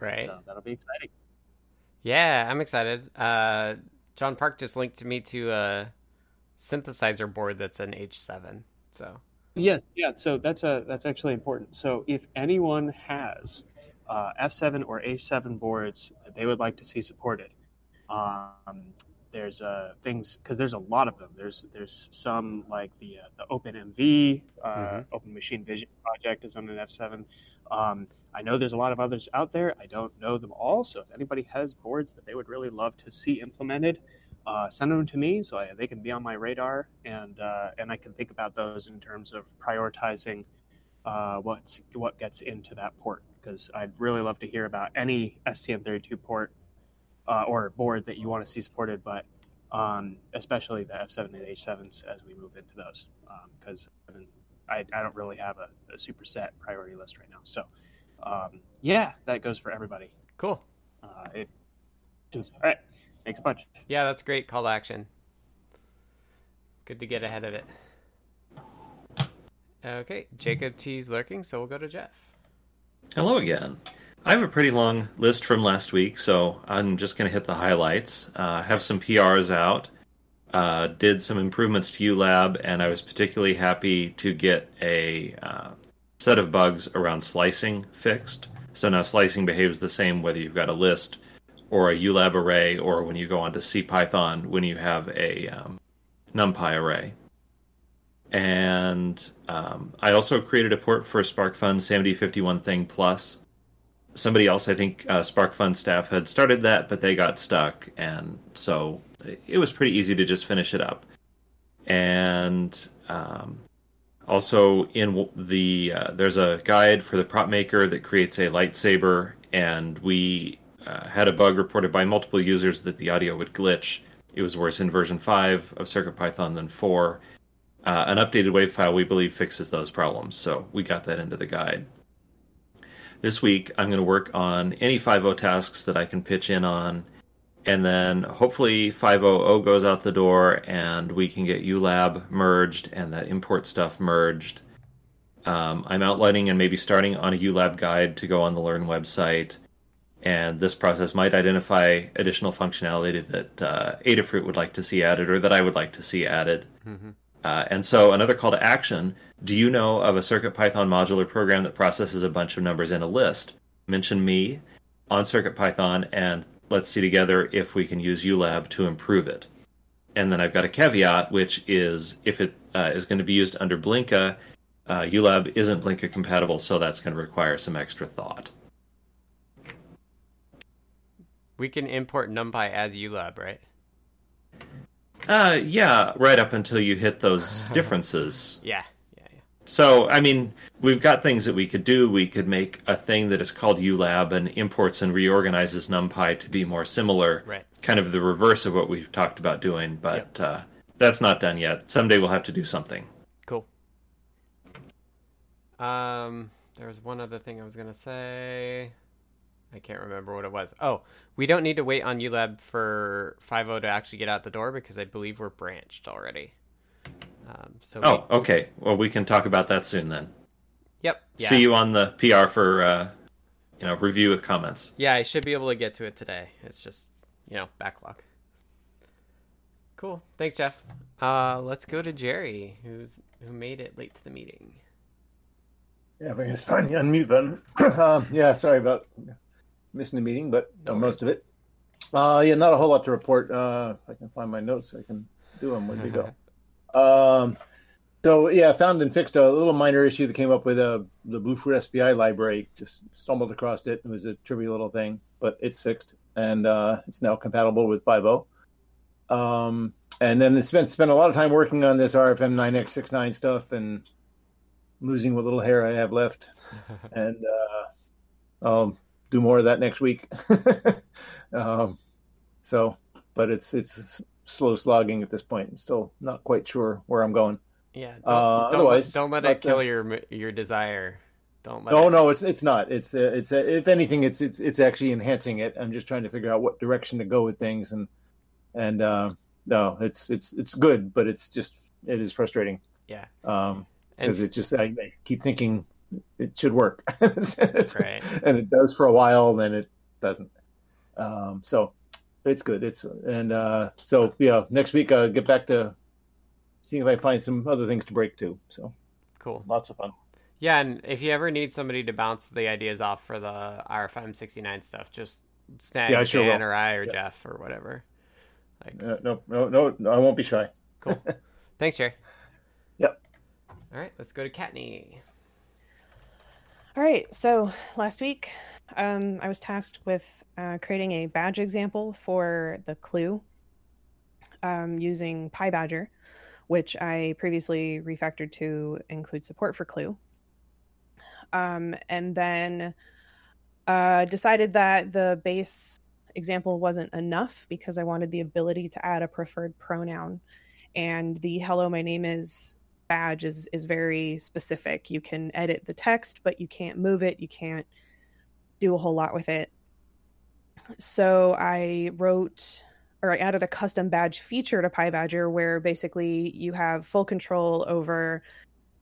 Right. So that'll be exciting. Yeah, I'm excited. Uh, John Park just linked to me to a synthesizer board that's an H7. So. Yes, yeah. So that's a that's actually important. So if anyone has uh, F7 or H7 boards that they would like to see supported, um, there's uh, things because there's a lot of them. There's there's some like the uh, the OpenMV uh, mm-hmm. Open Machine Vision project is on an F7. Um, I know there's a lot of others out there. I don't know them all. So if anybody has boards that they would really love to see implemented, uh, send them to me so I, they can be on my radar and uh, and I can think about those in terms of prioritizing uh, what's what gets into that port because I'd really love to hear about any STM32 port uh, or board that you want to see supported, but um, especially the F7 and H7s as we move into those, because um, I, I, don't really have a, a, super set priority list right now. So, um, yeah, that goes for everybody. Cool. Uh, if, all right. Thanks a bunch. Yeah, that's great call to action. Good to get ahead of it. Okay, Jacob T's lurking, so we'll go to Jeff. Hello again. I have a pretty long list from last week, so I'm just going to hit the highlights. Uh, have some PRs out. Uh, did some improvements to ULab, and I was particularly happy to get a uh, set of bugs around slicing fixed. So now slicing behaves the same whether you've got a list or a ULab array, or when you go on onto CPython when you have a um, NumPy array. And um, I also created a port for SparkFun SAMD51 Thing Plus somebody else, I think uh, SparkFun staff had started that, but they got stuck, and so it was pretty easy to just finish it up. And um, also in the uh, there's a guide for the prop maker that creates a lightsaber, and we uh, had a bug reported by multiple users that the audio would glitch. It was worse in version five of CircuitPython than four. Uh, an updated wave file we believe fixes those problems, so we got that into the guide. This week, I'm going to work on any 5.0 tasks that I can pitch in on. And then hopefully 5.0 goes out the door and we can get ULab merged and that import stuff merged. Um, I'm outlining and maybe starting on a ULab guide to go on the Learn website. And this process might identify additional functionality that uh, Adafruit would like to see added or that I would like to see added. Mm-hmm. Uh, and so another call to action do you know of a CircuitPython modular program that processes a bunch of numbers in a list? Mention me on CircuitPython and let's see together if we can use ULab to improve it. And then I've got a caveat, which is if it uh, is going to be used under Blinka, uh, ULab isn't Blinka compatible, so that's going to require some extra thought. We can import NumPy as ULab, right? Uh, yeah, right up until you hit those differences. yeah. Yeah, yeah. So, I mean, we've got things that we could do. We could make a thing that is called ULab and imports and reorganizes NumPy to be more similar. Right. Kind of the reverse of what we've talked about doing, but yep. uh, that's not done yet. Someday we'll have to do something. Cool. Um, there was one other thing I was gonna say. I can't remember what it was. Oh, we don't need to wait on ULab for 5.0 to actually get out the door because I believe we're branched already. Um, so oh, we, okay. Well, we can talk about that soon then. Yep. Yeah. See you on the PR for uh, you know review of comments. Yeah, I should be able to get to it today. It's just you know backlog. Cool. Thanks, Jeff. Uh, let's go to Jerry, who's who made it late to the meeting. Yeah, if I can just find the unmute button. um, yeah, sorry about missing the meeting, but no most of it. Uh, yeah, not a whole lot to report. Uh, if I can find my notes, I can do them. Where they go? Um, so yeah, found and fixed a little minor issue that came up with uh, the Bluefruit SPI library. Just stumbled across it. It was a trivial little thing, but it's fixed and uh, it's now compatible with 5.0. Um, and then it's spent spent a lot of time working on this RFM 9x69 stuff and losing what little hair I have left. and uh, I'll do more of that next week. um, so, but it's it's slow slogging at this point. I'm still not quite sure where I'm going. Yeah. Don't, uh, don't, otherwise, don't let it kill a... your your desire. Don't let. No, it... no, it's it's not. It's uh, it's uh, if anything, it's it's it's actually enhancing it. I'm just trying to figure out what direction to go with things, and and uh, no, it's it's it's good, but it's just it is frustrating. Yeah. Um, because it just I, I, keep thinking it should work, right. and it does for a while, and then it doesn't. Um, so it's good. It's and uh, so yeah, next week I'll get back to seeing if I find some other things to break too. So cool, lots of fun. Yeah, and if you ever need somebody to bounce the ideas off for the RFM sixty nine stuff, just snag yeah, sure Dan will. or I or yeah. Jeff or whatever. Like, uh, no, no, no, no, I won't be shy. Cool. Thanks, Jerry. Yep. All right, let's go to Kattni. All right, so last week um, I was tasked with uh, creating a badge example for the clue um, using PyBadger which I previously refactored to include support for Clue. Um, and then uh, decided that the base example wasn't enough because I wanted the ability to add a preferred pronoun. And the hello, my name is badge is, is very specific. You can edit the text, but you can't move it. You can't do a whole lot with it. So I wrote or I added a custom badge feature to PyBadger where basically you have full control over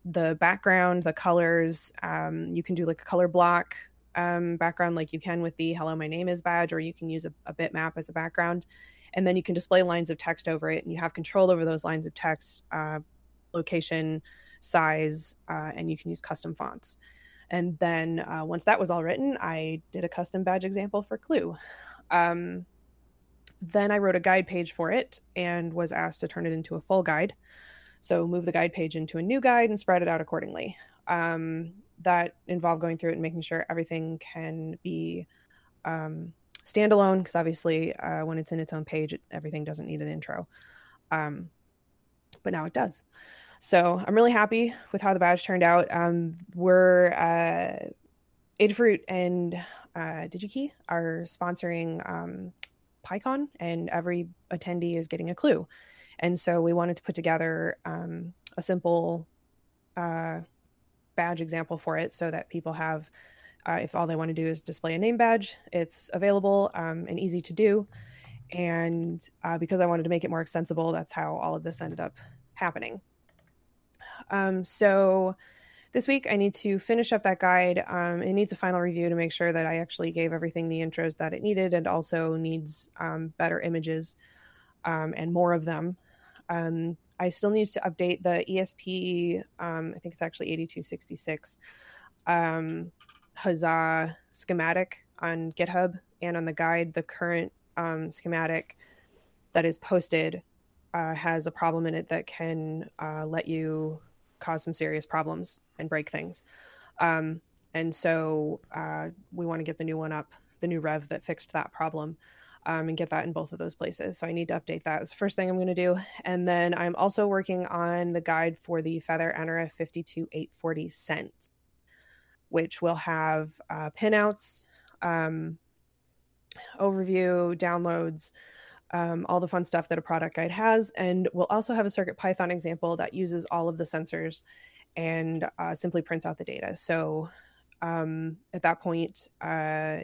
the background, the colors. Um, you can do like a color block um, background like you can with the hello, my name is badge, or you can use a, a bitmap as a background. And then you can display lines of text over it, and you have control over those lines of text, uh, location, size, uh, and you can use custom fonts. And then uh, once that was all written, I did a custom badge example for Clue. Um, then I wrote a guide page for it and was asked to turn it into a full guide. So move the guide page into a new guide and spread it out accordingly. Um, that involved going through it and making sure everything can be um, standalone because obviously uh, when it's in its own page, it, everything doesn't need an intro. Um, but now it does. So I'm really happy with how the badge turned out. Um, we're uh, Adafruit and uh, DigiKey are sponsoring um, PyCon, and every attendee is getting a clue. And so we wanted to put together um, a simple uh, badge example for it so that people have, uh, if all they want to do is display a name badge, it's available um, and easy to do. And uh, because I wanted to make it more extensible, that's how all of this ended up happening. Um, so this week I need to finish up that guide. Um, it needs a final review to make sure that I actually gave everything the intros that it needed and also needs um, better images um, and more of them. Um, I still need to update the ESP, um, I think it's actually 8266 um, Huzzah schematic on GitHub and on the guide. The current schematic that is posted uh, has a problem in it that can uh, let you cause some serious problems and break things. Um, and so uh, we want to get the new one up, the new rev that fixed that problem, um, and get that in both of those places. So I need to update that. It's the first thing I'm going to do. And then I'm also working on the guide for the Feather NRF 52840 Sense, which will have uh, pinouts, um, overview, downloads, um, all the fun stuff that a product guide has. And we'll also have a Circuit Python example that uses all of the sensors and uh, simply prints out the data. So um, at that point, uh,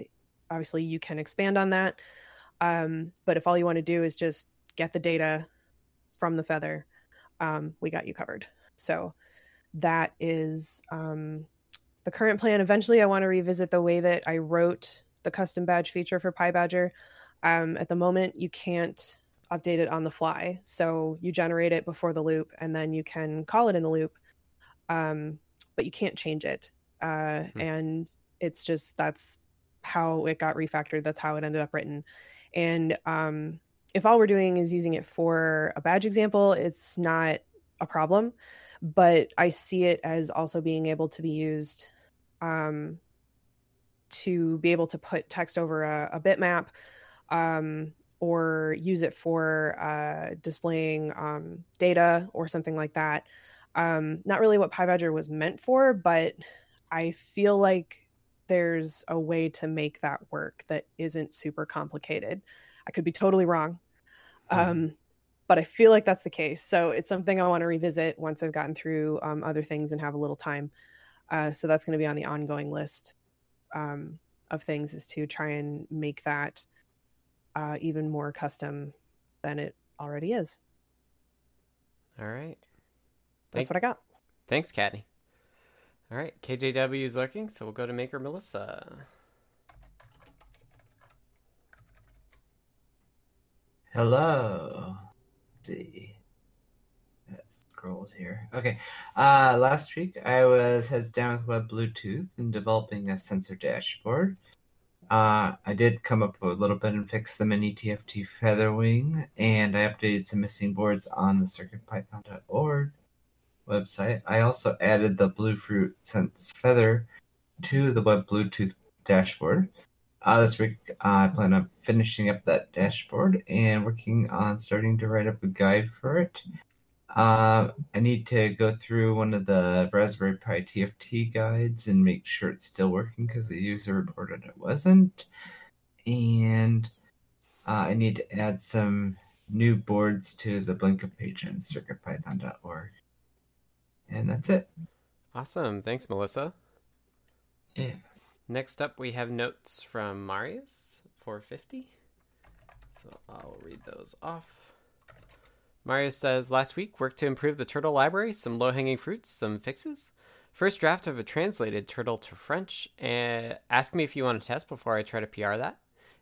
obviously you can expand on that. Um, but if all you want to do is just get the data from the feather, um, we got you covered. So that is um, the current plan. Eventually, I want to revisit the way that I wrote the custom badge feature for PyBadger. Um, at the moment, you can't update it on the fly. So you generate it before the loop and then you can call it in the loop, um, but you can't change it. uh, hmm. and it's just that's how it got refactored. That's how it ended up written. And um, if all we're doing is using it for a badge example, it's not a problem. But I see it as also being able to be used um, to be able to put text over a, a bitmap um, or use it for uh, displaying um, data or something like that. Um, not really what PyBadger was meant for, but I feel like there's a way to make that work that isn't super complicated. I could be totally wrong. Mm-hmm. Um, but I feel like that's the case. So it's something I want to revisit once I've gotten through um, other things and have a little time. Uh, so that's going to be on the ongoing list um, of things is to try and make that uh, even more custom than it already is. All right. That's Thank- what I got. Thanks, Kattni. All right, KJW is lurking, so we'll go to Maker Melissa. Hello. Let's see. Let's scroll here. Okay. Uh, last week I was heads down with Web Bluetooth and developing a sensor dashboard. Uh, I did come up a little bit and fix the mini TFT Featherwing, and I updated some missing boards on the circuitpython.org website. I also added the Bluefruit Sense Feather to the Web Bluetooth dashboard. Uh, this week, I plan on finishing up that dashboard and working on starting to write up a guide for it. Uh, I need to go through one of the Raspberry Pi TFT guides and make sure it's still working because the user reported it wasn't. And uh, I need to add some new boards to the Blinka page on circuitpython.org. And that's it. Awesome. Thanks, Melissa. Yeah. Next up, we have notes from Marius 450. So I'll read those off. Marius says, Last week, worked to improve the turtle library, some low hanging fruits, some fixes. First draft of a translated turtle to French. Ask me if you want to test before I try to PR that.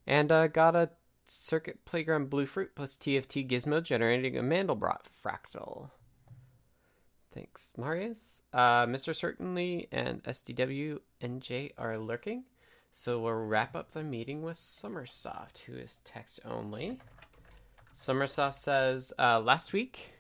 And uh, got a Circuit Playground Bluefruit plus TFT gizmo generating a Mandelbrot fractal. Thanks, Marius. Uh, Mr. Certainly and SDW NJ are lurking. So we'll wrap up the meeting with Sommersoft, who is text only. Sommersoft says uh, last week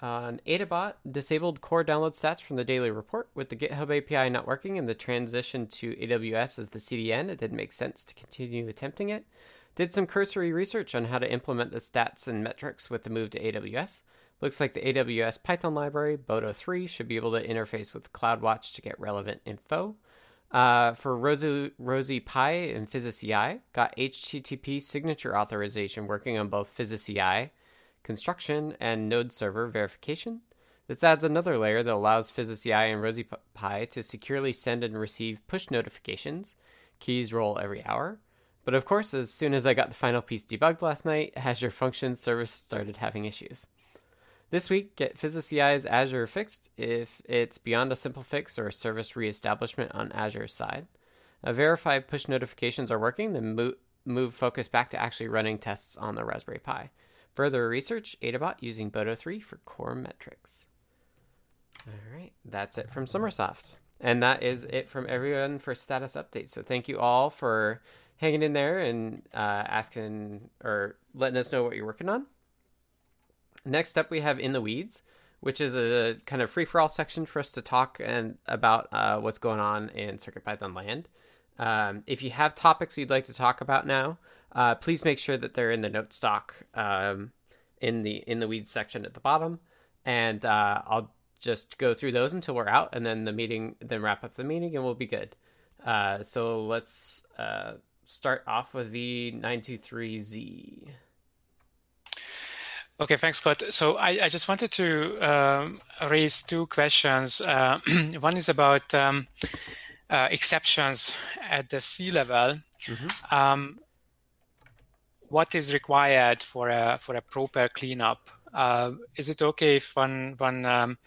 on AdaBot disabled core download stats from the daily report with the GitHub API not working and the transition to AWS as the CDN. It didn't make sense to continue attempting it. Did some cursory research on how to implement the stats and metrics with the move to AWS. Looks like the AWS Python library, Boto 3, should be able to interface with CloudWatch to get relevant info. Uh, for Rosie, Rosie Pi and PhysaCI, got HTTP signature authorization working on both PhysaCI construction and node server verification. This adds another layer that allows PhysaCI and Rosie Pi to securely send and receive push notifications. Keys roll every hour. But of course, as soon as I got the final piece debugged last night, Azure Functions service started having issues. This week, get PhysaCI's Azure fixed if it's beyond a simple fix or a service reestablishment on Azure's side. Verify push notifications are working, then move, move focus back to actually running tests on the Raspberry Pi. Further research, AdaBot using Boto3 for core metrics. All right, that's it from Sommersoft. And that is it from everyone for status updates. So thank you all for hanging in there and uh, asking or letting us know what you're working on. Next up, we have In the Weeds, which is a kind of free for all section for us to talk and about uh, what's going on in CircuitPython land. Um, if you have topics you'd like to talk about now, uh, please make sure that they're in the note stock um, in the in the weeds section at the bottom, and uh, I'll just go through those until we're out, and then the meeting, then wrap up the meeting, and we'll be good. Uh, so let's uh, start off with V923Z. Okay, thanks, Scott. So I, I just wanted to um, raise two questions. Uh, one is about um, uh, exceptions at the C level. Mm-hmm. Um, what is required for a for a proper cleanup? Uh, is it okay if one one um,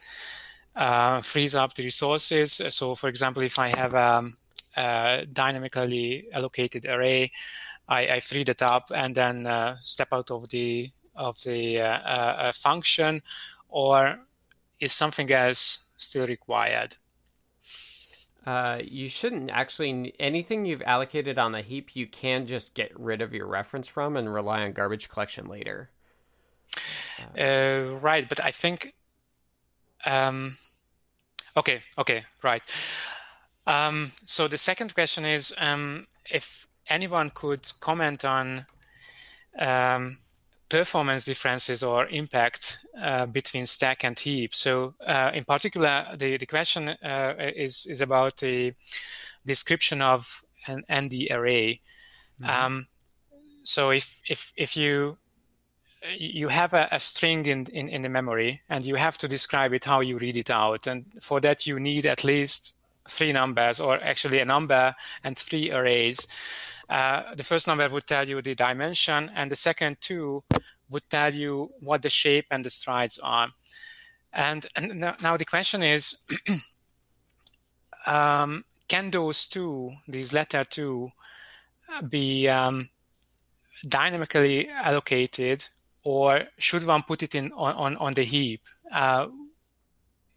uh, frees up the resources? So, for example, if I have a, a dynamically allocated array, I, I freed it up and then uh, step out of the of the uh, uh, uh, function, or is something else still required? Uh, you shouldn't actually. Anything you've allocated on the heap, you can just get rid of your reference from and rely on garbage collection later. Uh, right, but I think. Um, okay, okay, right. Um, so the second question is um, if anyone could comment on um, performance differences or impact uh, between stack and heap. So, uh, in particular, the, the question uh, is, is about the description of an ND array. Mm-hmm. Um, so, if, if, if you you have a, a string in, in, in the memory and you have to describe it how you read it out, and for that you need at least three numbers, or actually a number and three arrays. Uh, the first number would tell you the dimension, and the second two would tell you what the shape and the strides are. And, and now the question is, um, can those two, these latter two, be um, dynamically allocated, or should one put it in on, on, on the heap? Uh,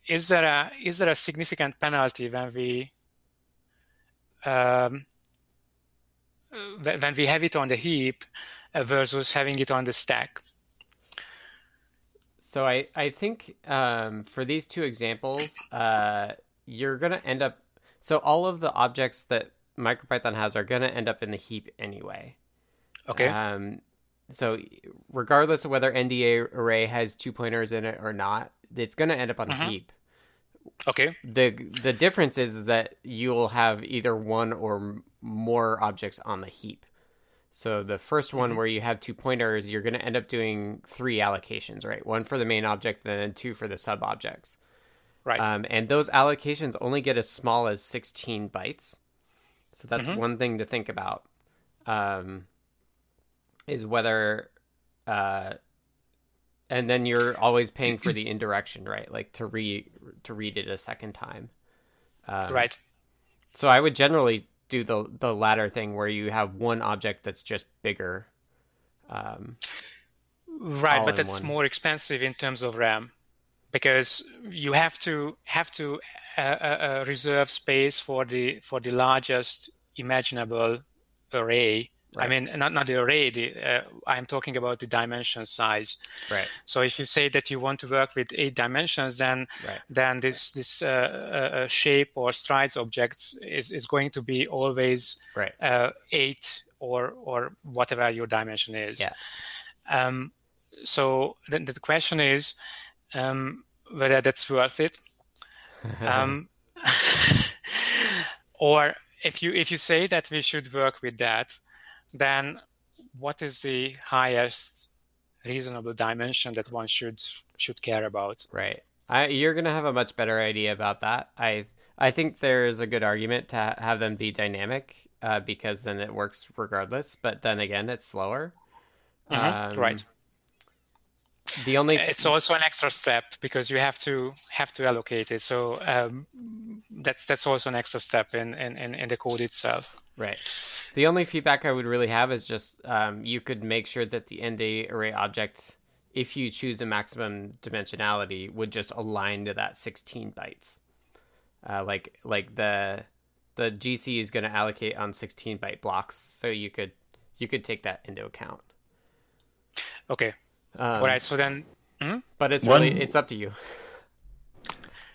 is there a is there a significant penalty when we um, when we have it on the heap uh, versus having it on the stack. So I I think um, for these two examples, uh, you're gonna end up. So all of the objects that MicroPython has are gonna end up in the heap anyway. Okay. Um, so regardless of whether ND array has two pointers in it or not, it's gonna end up on mm-hmm. a heap. Okay. The the difference is that you'll have either one or more objects on the heap. So the 1st one mm-hmm. where you have two pointers, you're going to end up doing three allocations, right? One for the main object, and then two for the sub objects. Right. Um, and those allocations only get as small as 16 bytes. So that's mm-hmm. one thing to think about. Um, is whether uh, and then you're always paying for the indirection, right? Like to read to read it a second time. Um, right. So I would generally do the the latter thing where you have one object that's just bigger. Um, right, but that's one. more expensive in terms of RAM because you have to have to uh, uh, uh reserve space for the for the largest imaginable array Right. I mean, not not the array. The, uh, I'm talking about the dimension size. Right. So if you say that you want to work with eight dimensions, then right. then this this uh, uh, uh shape or strides objects is, is going to be always right. Uh, eight or or whatever your dimension is. Yeah. Um, so then the question is um, whether that's worth it. um, or if you if you say that we should work with that then what is the highest reasonable dimension that one should should care about? Right. I, you're going to have a much better idea about that. I I think there's a good argument to have them be dynamic uh, because then it works regardless. But then again, it's slower. Mm-hmm. Um, right. The only it's also an extra step because you have to have to allocate it. So um, that's that's also an extra step in, in, in the code itself. Right. The only feedback I would really have is just um, you could make sure that the end array object, if you choose a maximum dimensionality, would just align to that 16 bytes. Uh, like like the the GC is going to allocate on 16 byte blocks, so you could you could take that into account. Okay. Um, All right. So then, hmm but it's One... really it's up to you.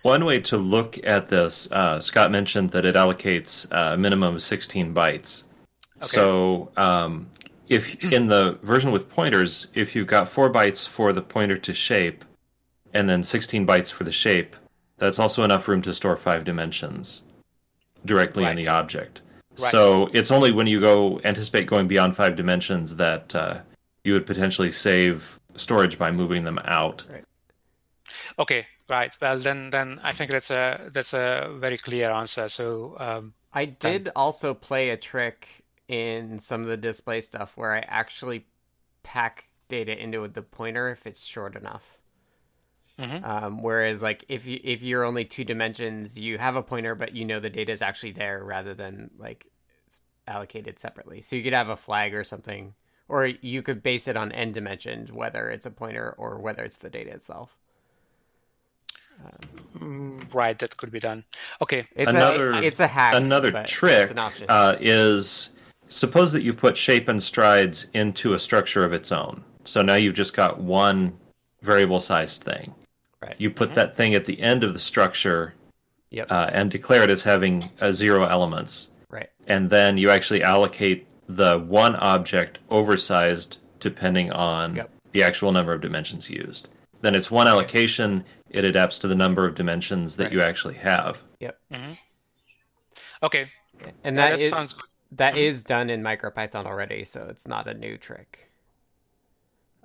One way to look at this, uh, Scott mentioned that it allocates uh, a minimum of 16 bytes. Okay. So um, if in the version with pointers, if you've got four bytes for the pointer to shape, and then 16 bytes for the shape, that's also enough room to store five dimensions directly right. in the object. Right. So it's only when you go anticipate going beyond five dimensions that uh, you would potentially save storage by moving them out. Right. Okay, right. Well, then, then I think that's a that's a very clear answer. So um, I did then... also play a trick in some of the display stuff where I actually pack data into the pointer if it's short enough. Mm-hmm. Um, whereas, like if you if you're only two dimensions, you have a pointer, but you know the data is actually there rather than like allocated separately. So you could have a flag or something, or you could base it on n dimension, whether it's a pointer or whether it's the data itself. Um, right, that could be done. Okay, it's another a, it's a hack. Another trick uh, is suppose that you put shape and strides into a structure of its own. So now you've just got one variable sized thing. Right. You put mm-hmm. that thing at the end of the structure yep. uh, and declare it as having uh, zero elements. Right. And then you actually allocate the one object oversized depending on yep. the actual number of dimensions used. Then it's one allocation, it adapts to the number of dimensions that right. you actually have. Yep. Mm-hmm. Okay. And that, that is, sounds good. That mm-hmm. is done in MicroPython already, so it's not a new trick.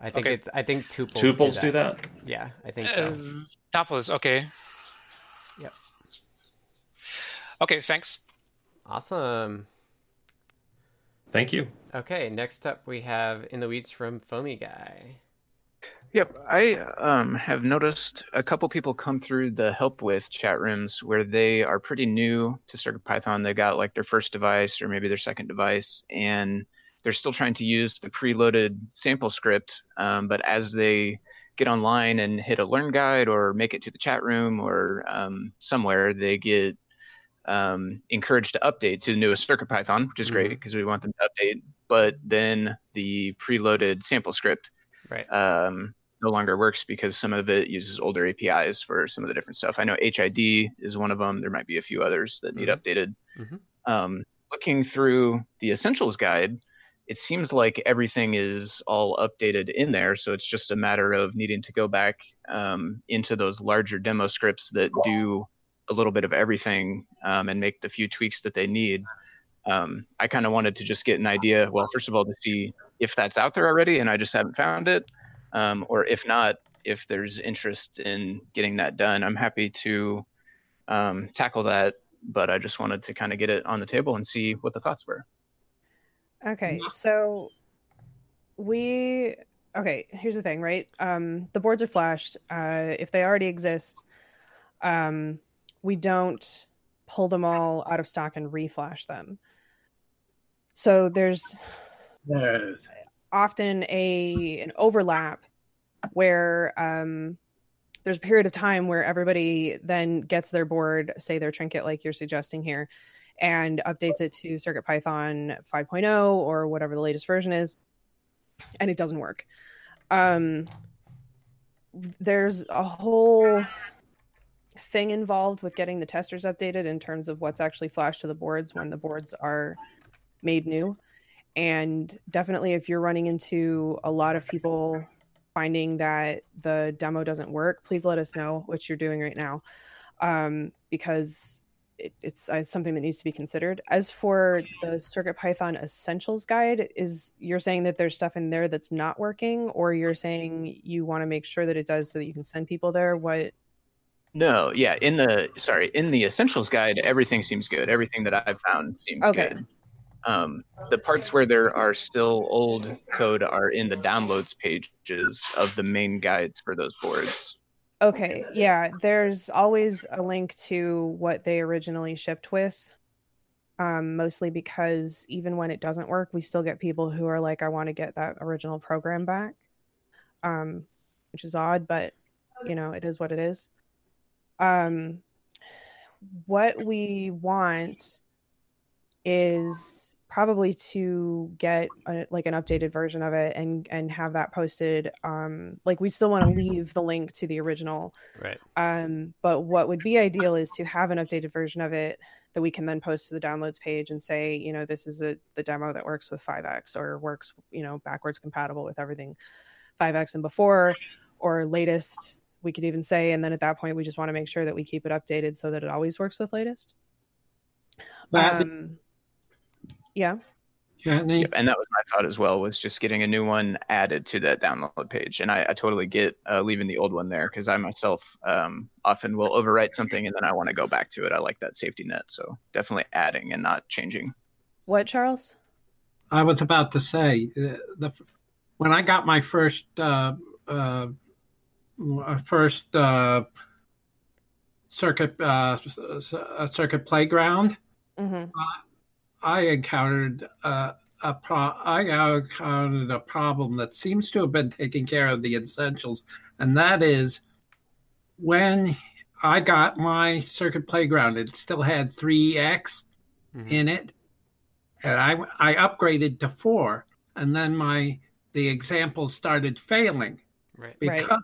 I think okay. it's. I think tuples. Tuples do that. do that. Yeah, I think so. Um, tuples. Okay. Yep. Okay. Thanks. Awesome. Thank you. Okay. Next up, we have in the weeds from Foamy Guy. Yep, I um, have noticed a couple people come through the help with chat rooms where they are pretty new to CircuitPython. They got like their first device or maybe their second device, and they're still trying to use the preloaded sample script. Um, but as they get online and hit a learn guide or make it to the chat room or um, somewhere, they get um, encouraged to update to the newest CircuitPython, which is mm-hmm. great because we want them to update. But then the preloaded sample script right. um, no longer works because some of it uses older APIs for some of the different stuff. I know HID is one of them. There might be a few others that need mm-hmm. updated. Mm-hmm. Um, looking through the essentials guide, it seems like everything is all updated in there. So it's just a matter of needing to go back um, into those larger demo scripts that do a little bit of everything um, and make the few tweaks that they need. Um, I kind of wanted to just get an idea. Well, first of all, to see if that's out there already, and I just haven't found it, um, or if not, if there's interest in getting that done. I'm happy to um, tackle that, but I just wanted to kind of get it on the table and see what the thoughts were. Okay, so we okay. Here's the thing, right? Um, the boards are flashed. Uh, if they already exist, um, we don't pull them all out of stock and reflash them. So there's often a an overlap where um, there's a period of time where everybody then gets their board, say their trinket, like you're suggesting here, and updates it to CircuitPython 5.0 or whatever the latest version is, and it doesn't work. Um, there's a whole thing involved with getting the testers updated in terms of what's actually flashed to the boards when the boards are made new. And definitely, if you're running into a lot of people finding that the demo doesn't work, please let us know what you're doing right now. Um, because it, it's, uh, it's something that needs to be considered. As for the Circuit Python Essentials Guide, is you're saying that there's stuff in there that's not working, or you're saying you want to make sure that it does so that you can send people there? What? No, yeah, in the sorry, in the Essentials Guide, everything seems good. Everything that I've found seems okay. good. Um, the parts where there are still old code are in the downloads pages of the main guides for those boards. Okay, yeah, there's always a link to what they originally shipped with. Um, mostly because even when it doesn't work, we still get people who are like, I want to get that original program back. Um, which is odd, but you know, it is what it is. Um, what we want is probably to get a, like an updated version of it and and have that posted um like we still want to leave the link to the original. Right. Um but what would be ideal is to have an updated version of it that we can then post to the downloads page and say you know this is a, the demo that works with 5x or works you know backwards compatible with everything 5x and before or latest we could even say and then at that point we just want to make sure that we keep it updated so that it always works with latest um, yeah. Yeah, and, yep, and that was my thought as well. Was just getting a new one added to that download page, and I, I totally get uh, leaving the old one there because I myself um, often will overwrite something and then I want to go back to it. I like that safety net, so definitely adding and not changing. What, Charles? I was about to say uh, the when I got my first uh, uh, first uh, circuit uh, circuit playground. Mm-hmm. I encountered uh, a pro- I encountered a problem that seems to have been taking care of the essentials, and that is when I got my Circuit Playground. It still had 3x mm-hmm. in it, and I I upgraded to four, and then my the example started failing, right? Because right.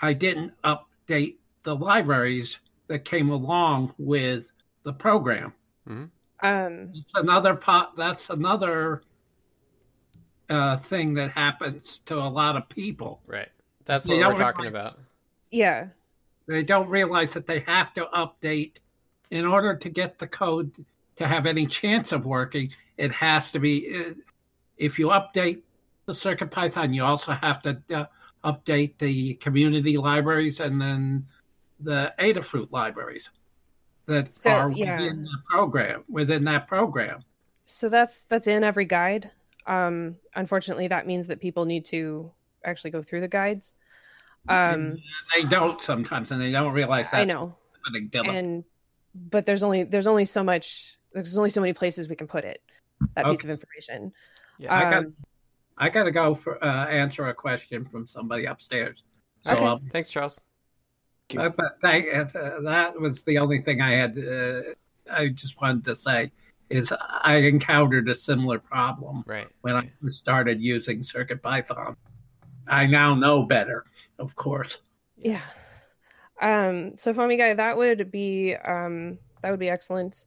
I didn't update the libraries that came along with the program. Mm-hmm. Um, it's another pot. That's another uh, thing that happens to a lot of people. Right. That's what we're talking realize, about. Yeah. They don't realize that they have to update in order to get the code to have any chance of working. It has to be. Uh, if you update the Circuit Python, you also have to uh, update the community libraries and then the Adafruit libraries that so, are within the program within that program. So that's that's in every guide. Um, unfortunately, that means that people need to actually go through the guides. Um, they don't sometimes, and they don't realize that. I know. And but there's only there's only so much. There's only so many places we can put it. That okay. piece of information. Yeah, um, I gotta go for uh, answer a question from somebody upstairs. So, okay. Um, Thanks, Charles. Uh, but thank, uh, that was the only thing I had. Uh, I just wanted to say is I encountered a similar problem right. when I started using Circuit Python. I now know better, of course. Yeah. Um, so Foamy Guy, that would be um, that would be excellent.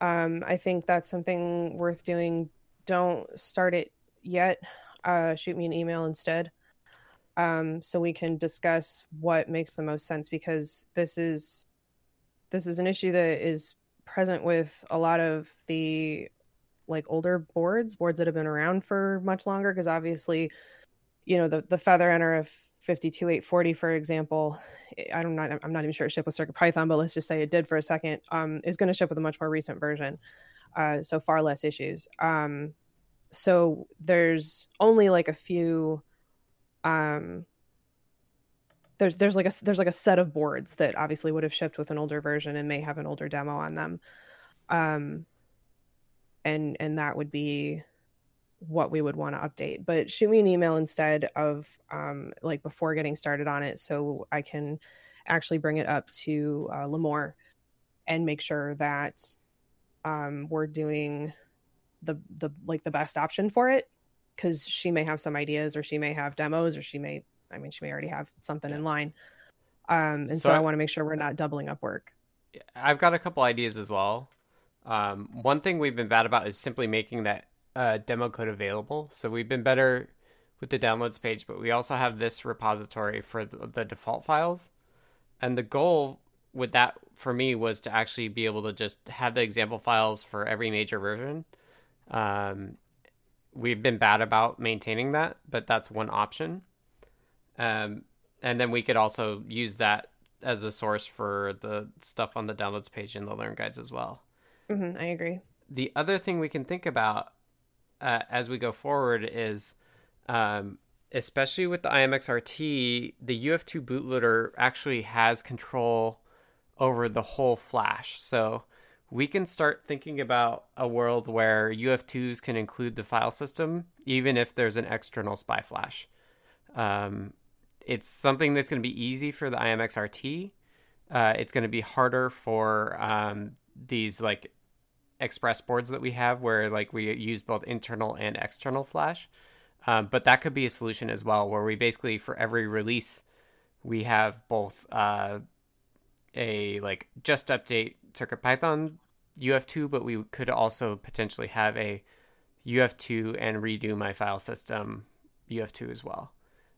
Um, I think that's something worth doing. Don't start it yet. Uh, shoot me an email instead um, so we can discuss what makes the most sense because this is this is an issue that is present with a lot of the like older boards boards that have been around for much longer because obviously you know the the feather nrf 52840 for example i don't not i'm not even sure it shipped with circuit python but let's just say it did for a second um, is going to ship with a much more recent version uh, so far less issues um, so there's only like a few um there's there's like a there's like a set of boards that obviously would have shipped with an older version and may have an older demo on them. Um and and that would be what we would want to update. But shoot me an email instead of um like before getting started on it so i can actually bring it up to uh, Limor and make sure that um we're doing the the like the best option for it because she may have some ideas or she may have demos or she may i mean she may already have something in line. Um and so, so I, I want to make sure we're not doubling up work. I've got a couple ideas as well. Um one thing we've been bad about is simply making that uh, demo code available. So we've been better with the downloads page but we also have this repository for the, the default files. And the goal with that for me was to actually be able to just have the example files for every major version um, we've been bad about maintaining that, but that's one option. Um, and then we could also use that as a source for the stuff on the downloads page in the learn guides as well. Mm-hmm, I agree. The other thing we can think about uh, as we go forward is, um, especially with the IMXRT, the UF2 bootloader actually has control over the whole flash. So we can start thinking about a world where UF2s can include the file system, even if there's an external SPI flash. Um, it's something that's going to be easy for the IMXRT. Uh, it's going to be harder for um, these like express boards that we have, where like we use both internal and external flash. Um, but that could be a solution as well, where we basically for every release we have both uh, a like just update Circuit Python UF2, but we could also potentially have a UF2 and redo my file system UF2 as well,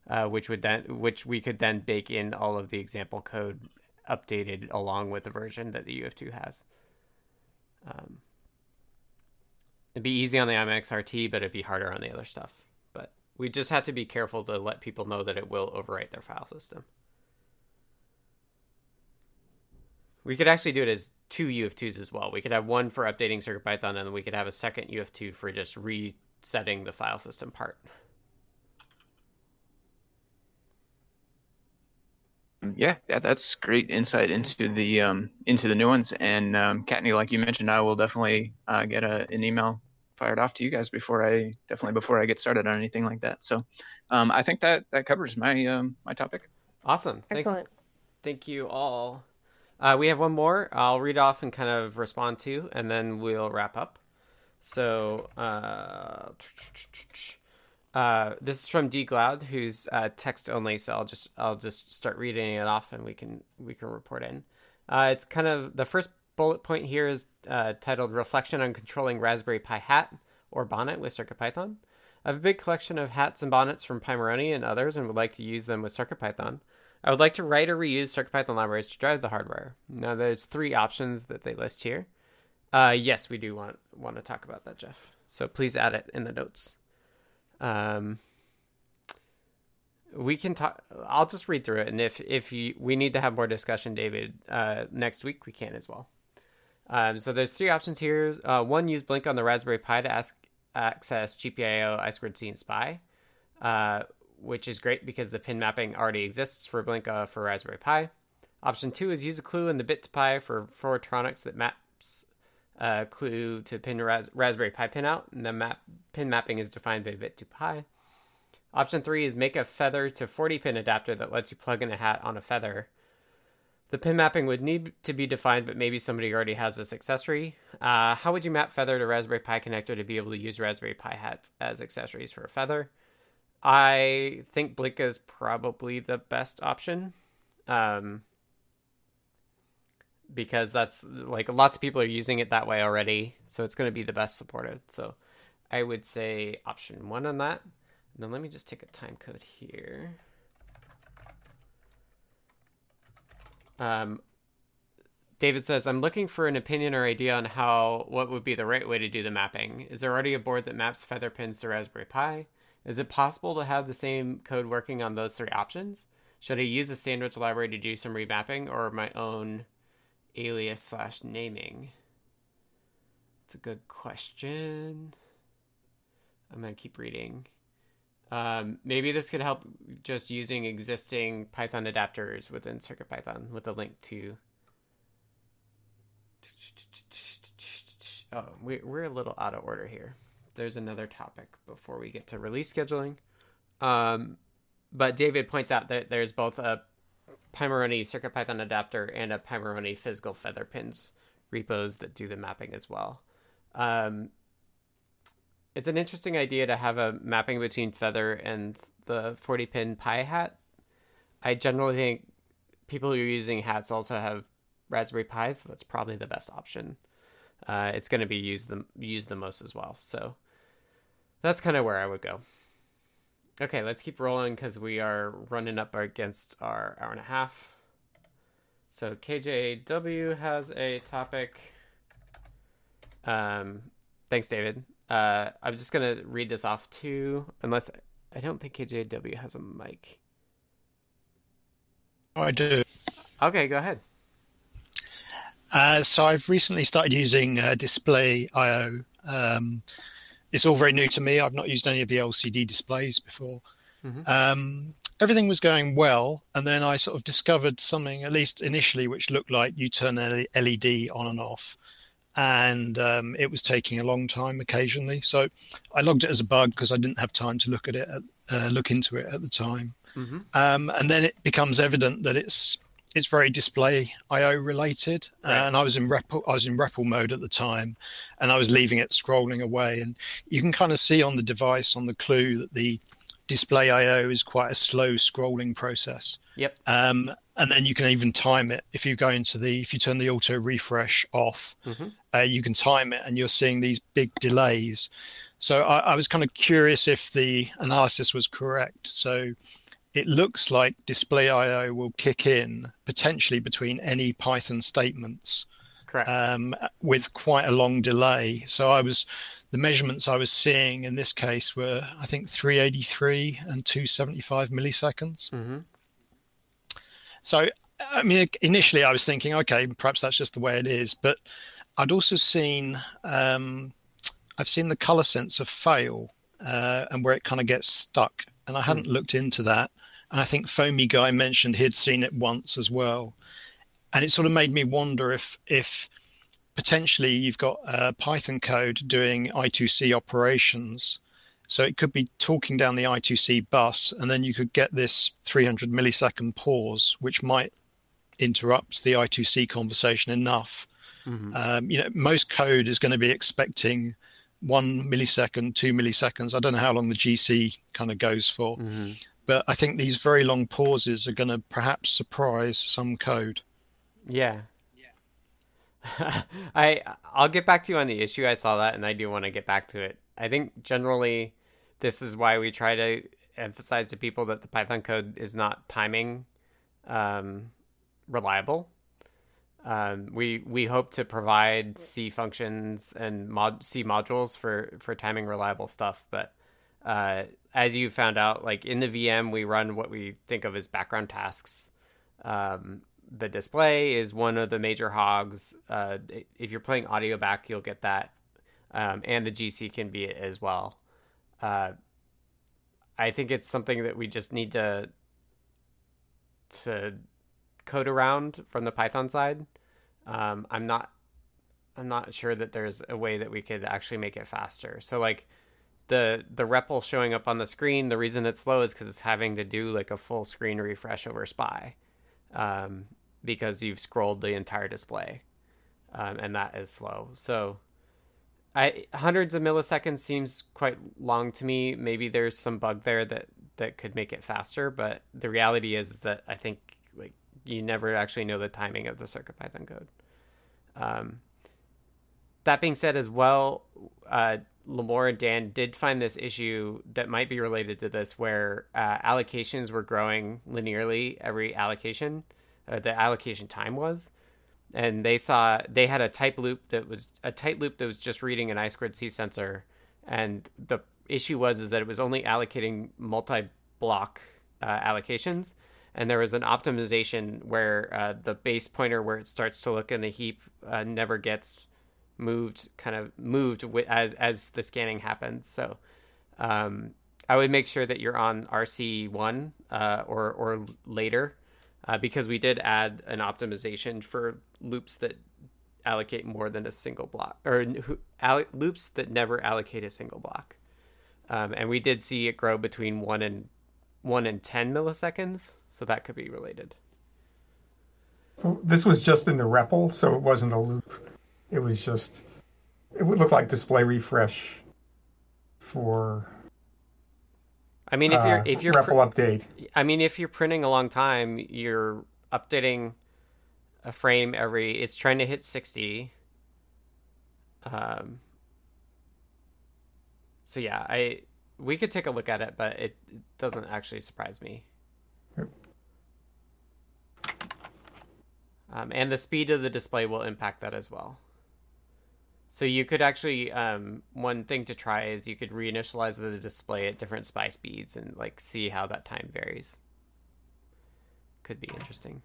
uh, which would then which we could then bake in all of the example code updated along with the version that the UF2 has. Um, it'd be easy on the IMXRT, but it'd be harder on the other stuff. But we just have to be careful to let people know that it will overwrite their file system. We could actually do it as two UF2s as well. We could have one for updating CircuitPython, and then we could have a second UF2 for just resetting the file system part. Yeah, yeah, that's great insight into the um, into the new ones. And um, Kattni, like you mentioned, I will definitely uh, get a, an email fired off to you guys before I definitely before I get started on anything like that. So um, I think that that covers my um, my topic. Awesome. Excellent. Thanks, Thank you all. Uh, we have one more. I'll read off and kind of respond to, and then we'll wrap up. So, uh, uh, this is from D Cloud, who's text only. So I'll just I'll just start reading it off, and we can we can report in. Uh, it's kind of the first bullet point here is uh, titled "Reflection on Controlling Raspberry Pi Hat or Bonnet with CircuitPython." I have a big collection of hats and bonnets from Pimoroni and others, and would like to use them with CircuitPython. I would like to write or reuse CircuitPython libraries to drive the hardware. Now, there's three options that they list here. Uh, yes, we do want want to talk about that, Jeff. So please add it in the notes. Um, we can talk. I'll just read through it, and if if you, we need to have more discussion, David, uh, next week we can as well. Um, so there's three options here. Uh, one, use Blinka on the Raspberry Pi to ask access GPIO I squared C and SPI. Which is great because the pin mapping already exists for Blinka for Raspberry Pi. Option two is use a clue in the bit to Pi for 4tronix that maps uh, clue to pin ras- Raspberry Pi pinout, and the map pin mapping is defined by bit to Pi. Option three is make a feather to 40 pin adapter that lets you plug in a hat on a feather. The pin mapping would need to be defined, but maybe somebody already has this accessory. Uh, how would you map Feather to Raspberry Pi connector to be able to use Raspberry Pi hats as accessories for a Feather? I think Blinka is probably the best option. Um, because that's like lots of people are using it that way already, so it's going to be the best supported. So I would say option one on that. And then let me just take a time code here. Um, David says, I'm looking for an opinion or idea on how what would be the right way to do the mapping. Is there already a board that maps feather pins to Raspberry Pi? Is it possible to have the same code working on those three options? Should I use a sandwich library to do some remapping or my own alias slash naming? It's a good question. I'm going to keep reading. Um, maybe this could help just using existing Python adapters within CircuitPython with a link to. Oh, we, we're a little out of order here. There's another topic before we get to release scheduling. Um, but David points out that there's both a Pimoroni CircuitPython adapter and a Pimoroni physical feather pins repos that do the mapping as well. Um, it's an interesting idea to have a mapping between feather and the 40 pin pi hat. I generally think people who are using hats also have Raspberry Pis, so that's probably the best option. Uh, it's going to be used the used the most as well. So that's kind of where I would go. Okay, let's keep rolling because we are running up against our hour and a half. So KJW has a topic. Um, thanks, David. Uh, I'm just gonna read this off too, unless I don't think KJW has a mic. Oh, I do. Okay, go ahead. Uh, so I've recently started using uh, displayio. Um, it's all very new to me. I've not used any of the LCD displays before. Mm-hmm. Um, everything was going well, and then I sort of discovered something, at least initially, which looked like you turn an LED on and off and um, it was taking a long time occasionally. So I logged it as a bug because I didn't have time to look at it, at, uh, look into it at the time. Mm-hmm. Um, and then it becomes evident that it's it's very display IO related, right. and I was in REPL I was in REPL mode at the time, and I was leaving it scrolling away, and you can kind of see on the device on the clue that the displayio is quite a slow scrolling process. Yep. Um, and then you can even time it if you go into the if you turn the auto refresh off mm-hmm. uh, you can time it and you're seeing these big delays so I, I, was kind of curious if the analysis was correct so it looks like displayio will kick in potentially between any python statements correct um, with quite a long delay so i was the measurements i was seeing in this case were i think 383 and 275 milliseconds mm-hmm. So, I mean, initially I was thinking, okay, perhaps that's just the way it is. But I'd also seen, um, I've seen the color sensor fail uh, and where it kind of gets stuck. And I hadn't mm. looked into that. And I think Foamy Guy mentioned he'd seen it once as well. And it sort of made me wonder if, if potentially you've got uh, Python code doing I2C operations so it could be talking down the I2C bus, and then you could get this 300 millisecond pause, which might interrupt the I2C conversation enough. Mm-hmm. Um, you know, most code is going to be expecting one millisecond, two milliseconds. I don't know how long the GC kind of goes for, mm-hmm. But I think these very long pauses are going to perhaps surprise some code. Yeah. Yeah. I I'll get back to you on the issue. I saw that, and I do want to get back to it. I think generally, this is why we try to emphasize to people that the Python code is not timing um, reliable. Um, we we hope to provide C functions and mod C modules for for timing reliable stuff, but uh, as you found out, like in the VM, we run what we think of as background tasks. Um, the display is one of the major hogs. Uh, if you're playing audio back, you'll get that, um, and the GC can be it as well. Uh, I think it's something that we just need to to code around from the Python side. Um, I'm not I'm not sure that there's a way that we could actually make it faster. So like the the REPL showing up on the screen, the reason it's slow is because it's having to do like a full screen refresh over SPI, um, because you've scrolled the entire display, um, and that is slow. So, I hundreds of milliseconds seems quite long to me. Maybe there's some bug there that that could make it faster, but the reality is that I think like you never actually know the timing of the CircuitPython code. Um, that being said, as well, uh, Limor and Dan did find this issue that might be related to this, where uh, allocations were growing linearly every allocation. Uh, the allocation time was, and they saw they had a type loop that was a tight loop that was just reading an I squared C sensor, and the issue was is that it was only allocating multi-block uh, allocations, and there was an optimization where uh, the base pointer where it starts to look in the heap uh, never gets moved kind of moved as as the scanning happens so um, i would make sure that you're on rc1 uh, or or later uh, because we did add an optimization for loops that allocate more than a single block or loops that never allocate a single block um, and we did see it grow between 1 and 1 in 10 milliseconds, so that could be related. This was just in the REPL, so it wasn't a loop. It was just, it would look like display refresh for. I mean, if you're uh, if you're REPL pr- update. I mean, if you're printing a long time, you're updating a frame every. It's trying to hit sixty. Um. So yeah, I we could take a look at it, but it, it doesn't actually surprise me. Um, and the speed of the display will impact that as well. So you could actually um, one thing to try is you could reinitialize the display at different SPI speeds and like see how that time varies. Could be interesting.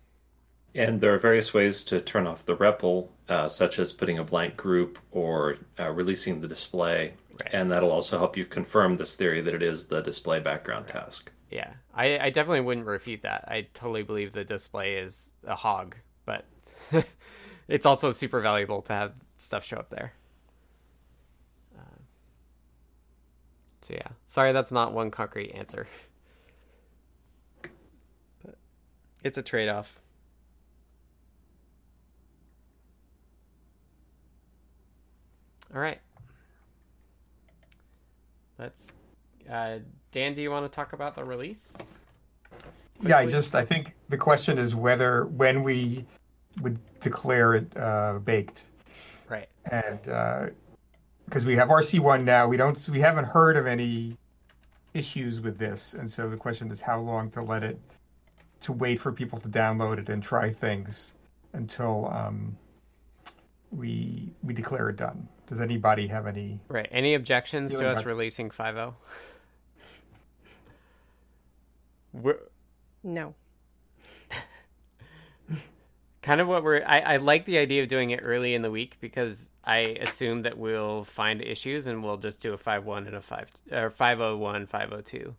And there are various ways to turn off the REPL, uh, such as putting a blank group or uh, releasing the display. Right. And that'll also help you confirm this theory that it is the display background right. task. Yeah, I, I, definitely wouldn't refute that. I totally believe the display is a hog, but it's also super valuable to have stuff show up there. So yeah, sorry that's not one concrete answer. But it's a trade-off. All right. Let's. Uh, Dan, do you want to talk about the release? Quickly? Yeah, I just I think the question is whether when we would declare it uh, baked. Right. And because we have RC1 now, we don't we haven't heard of any issues with this, and so the question is how long to let it to wait for people to download it and try things until um, we we declare it done. Does anybody have any right? Any objections to us about... releasing 5.0? We're... No. Kind of what we're. I, I like the idea of doing it early in the week because I assume that we'll find issues and we'll just do a 5.1 and a 5 or 5.01, 5.02.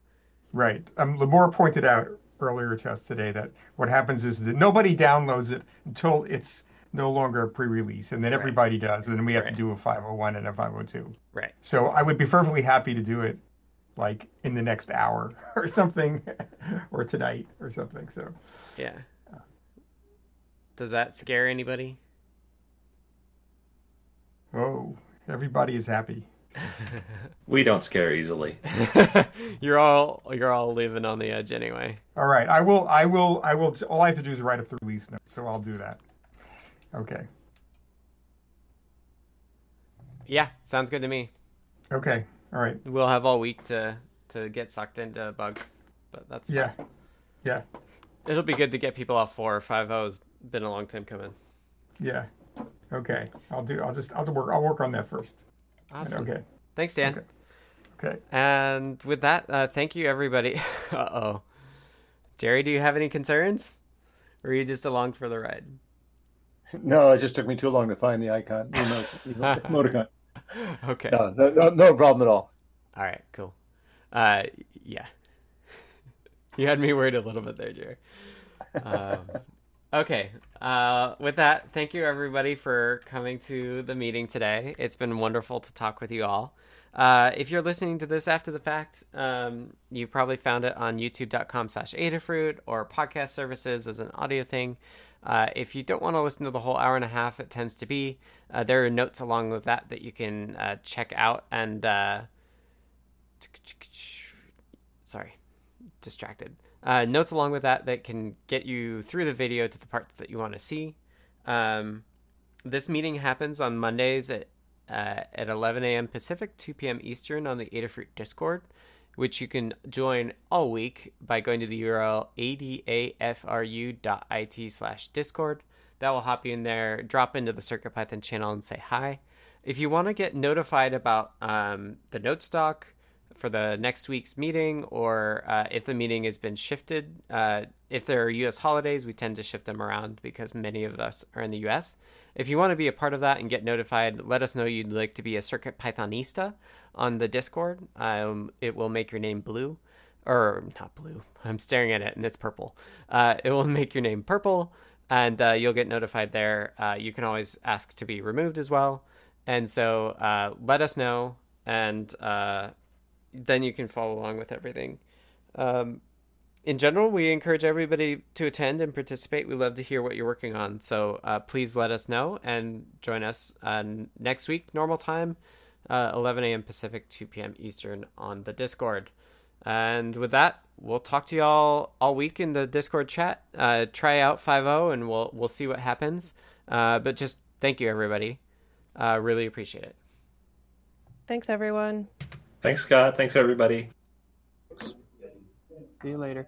Right. Um, Limor pointed out earlier to us today that what happens is that nobody downloads it until it's no longer a pre-release, and then everybody right. does, and then we have right. to do a 501 and a 502. Right. So I would be perfectly happy to do it, like in the next hour or something, or tonight or something. So. Yeah. Does that scare anybody? Oh, everybody is happy. we don't scare easily. you're all you're all living on the edge anyway. All right, I will. I will. I will. All I have to do is write up the release note, so I'll do that. Okay. Yeah, sounds good to me. Okay. All right. We'll have all week to to get sucked into bugs, but that's fine. yeah, yeah, It'll be good to get people off four or five O's. Been a long time coming. yeah. Okay, I'll do. I'll just. I'll work. I'll work on that first. Awesome. Okay. Thanks, Dan. Okay. Okay. And with that, uh, thank you, everybody. uh oh. Jerry, do you have any concerns? Or are you just along for the ride? No, it just took me too long to find the icon. Emoticon. okay. No, no, no problem at all. All right, cool. Uh, yeah. you had me worried a little bit there, Jerry. Um, okay. Uh, with that, thank you everybody for coming to the meeting today. It's been wonderful to talk with you all. Uh, if you're listening to this after the fact, um, you probably found it on youtube.com slash Adafruit or podcast services as an audio thing. Uh, if you don't want to listen to the whole hour and a half, it tends to be, uh, there are notes along with that that you can uh, check out and, uh, sorry, distracted. Uh, notes along with that that can get you through the video to the parts that you want to see. Um, this meeting happens on Mondays at uh, at 11 a.m. Pacific, 2 p.m. Eastern on the Adafruit Discord, which you can join all week by going to the URL adafru.it slash discord. That will hop you in there, drop into the CircuitPython channel and say hi. If you want to get notified about um, the note stock for the next week's meeting, or uh, if the meeting has been shifted, uh, if there are U.S. holidays, we tend to shift them around because many of us are in the U.S. If you want to be a part of that and get notified, let us know you'd like to be a Circuit Pythonista on the Discord. Um, it will make your name blue, or not blue. I'm staring at it and it's purple. Uh, it will make your name purple, and uh, you'll get notified there. Uh, you can always ask to be removed as well, and so uh, let us know, and uh, then you can follow along with everything. Um, in general, we encourage everybody to attend and participate. We love to hear what you're working on. So uh, please let us know and join us uh, next week, normal time, uh, 11 a.m. Pacific, 2 p.m. Eastern on the Discord. And with that, we'll talk to y'all all week in the Discord chat. Uh, try out 5.0 and we'll we'll see what happens. Uh, but just thank you, everybody. Uh, really appreciate it. Thanks, everyone. Thanks, Scott. Thanks, everybody. See you later.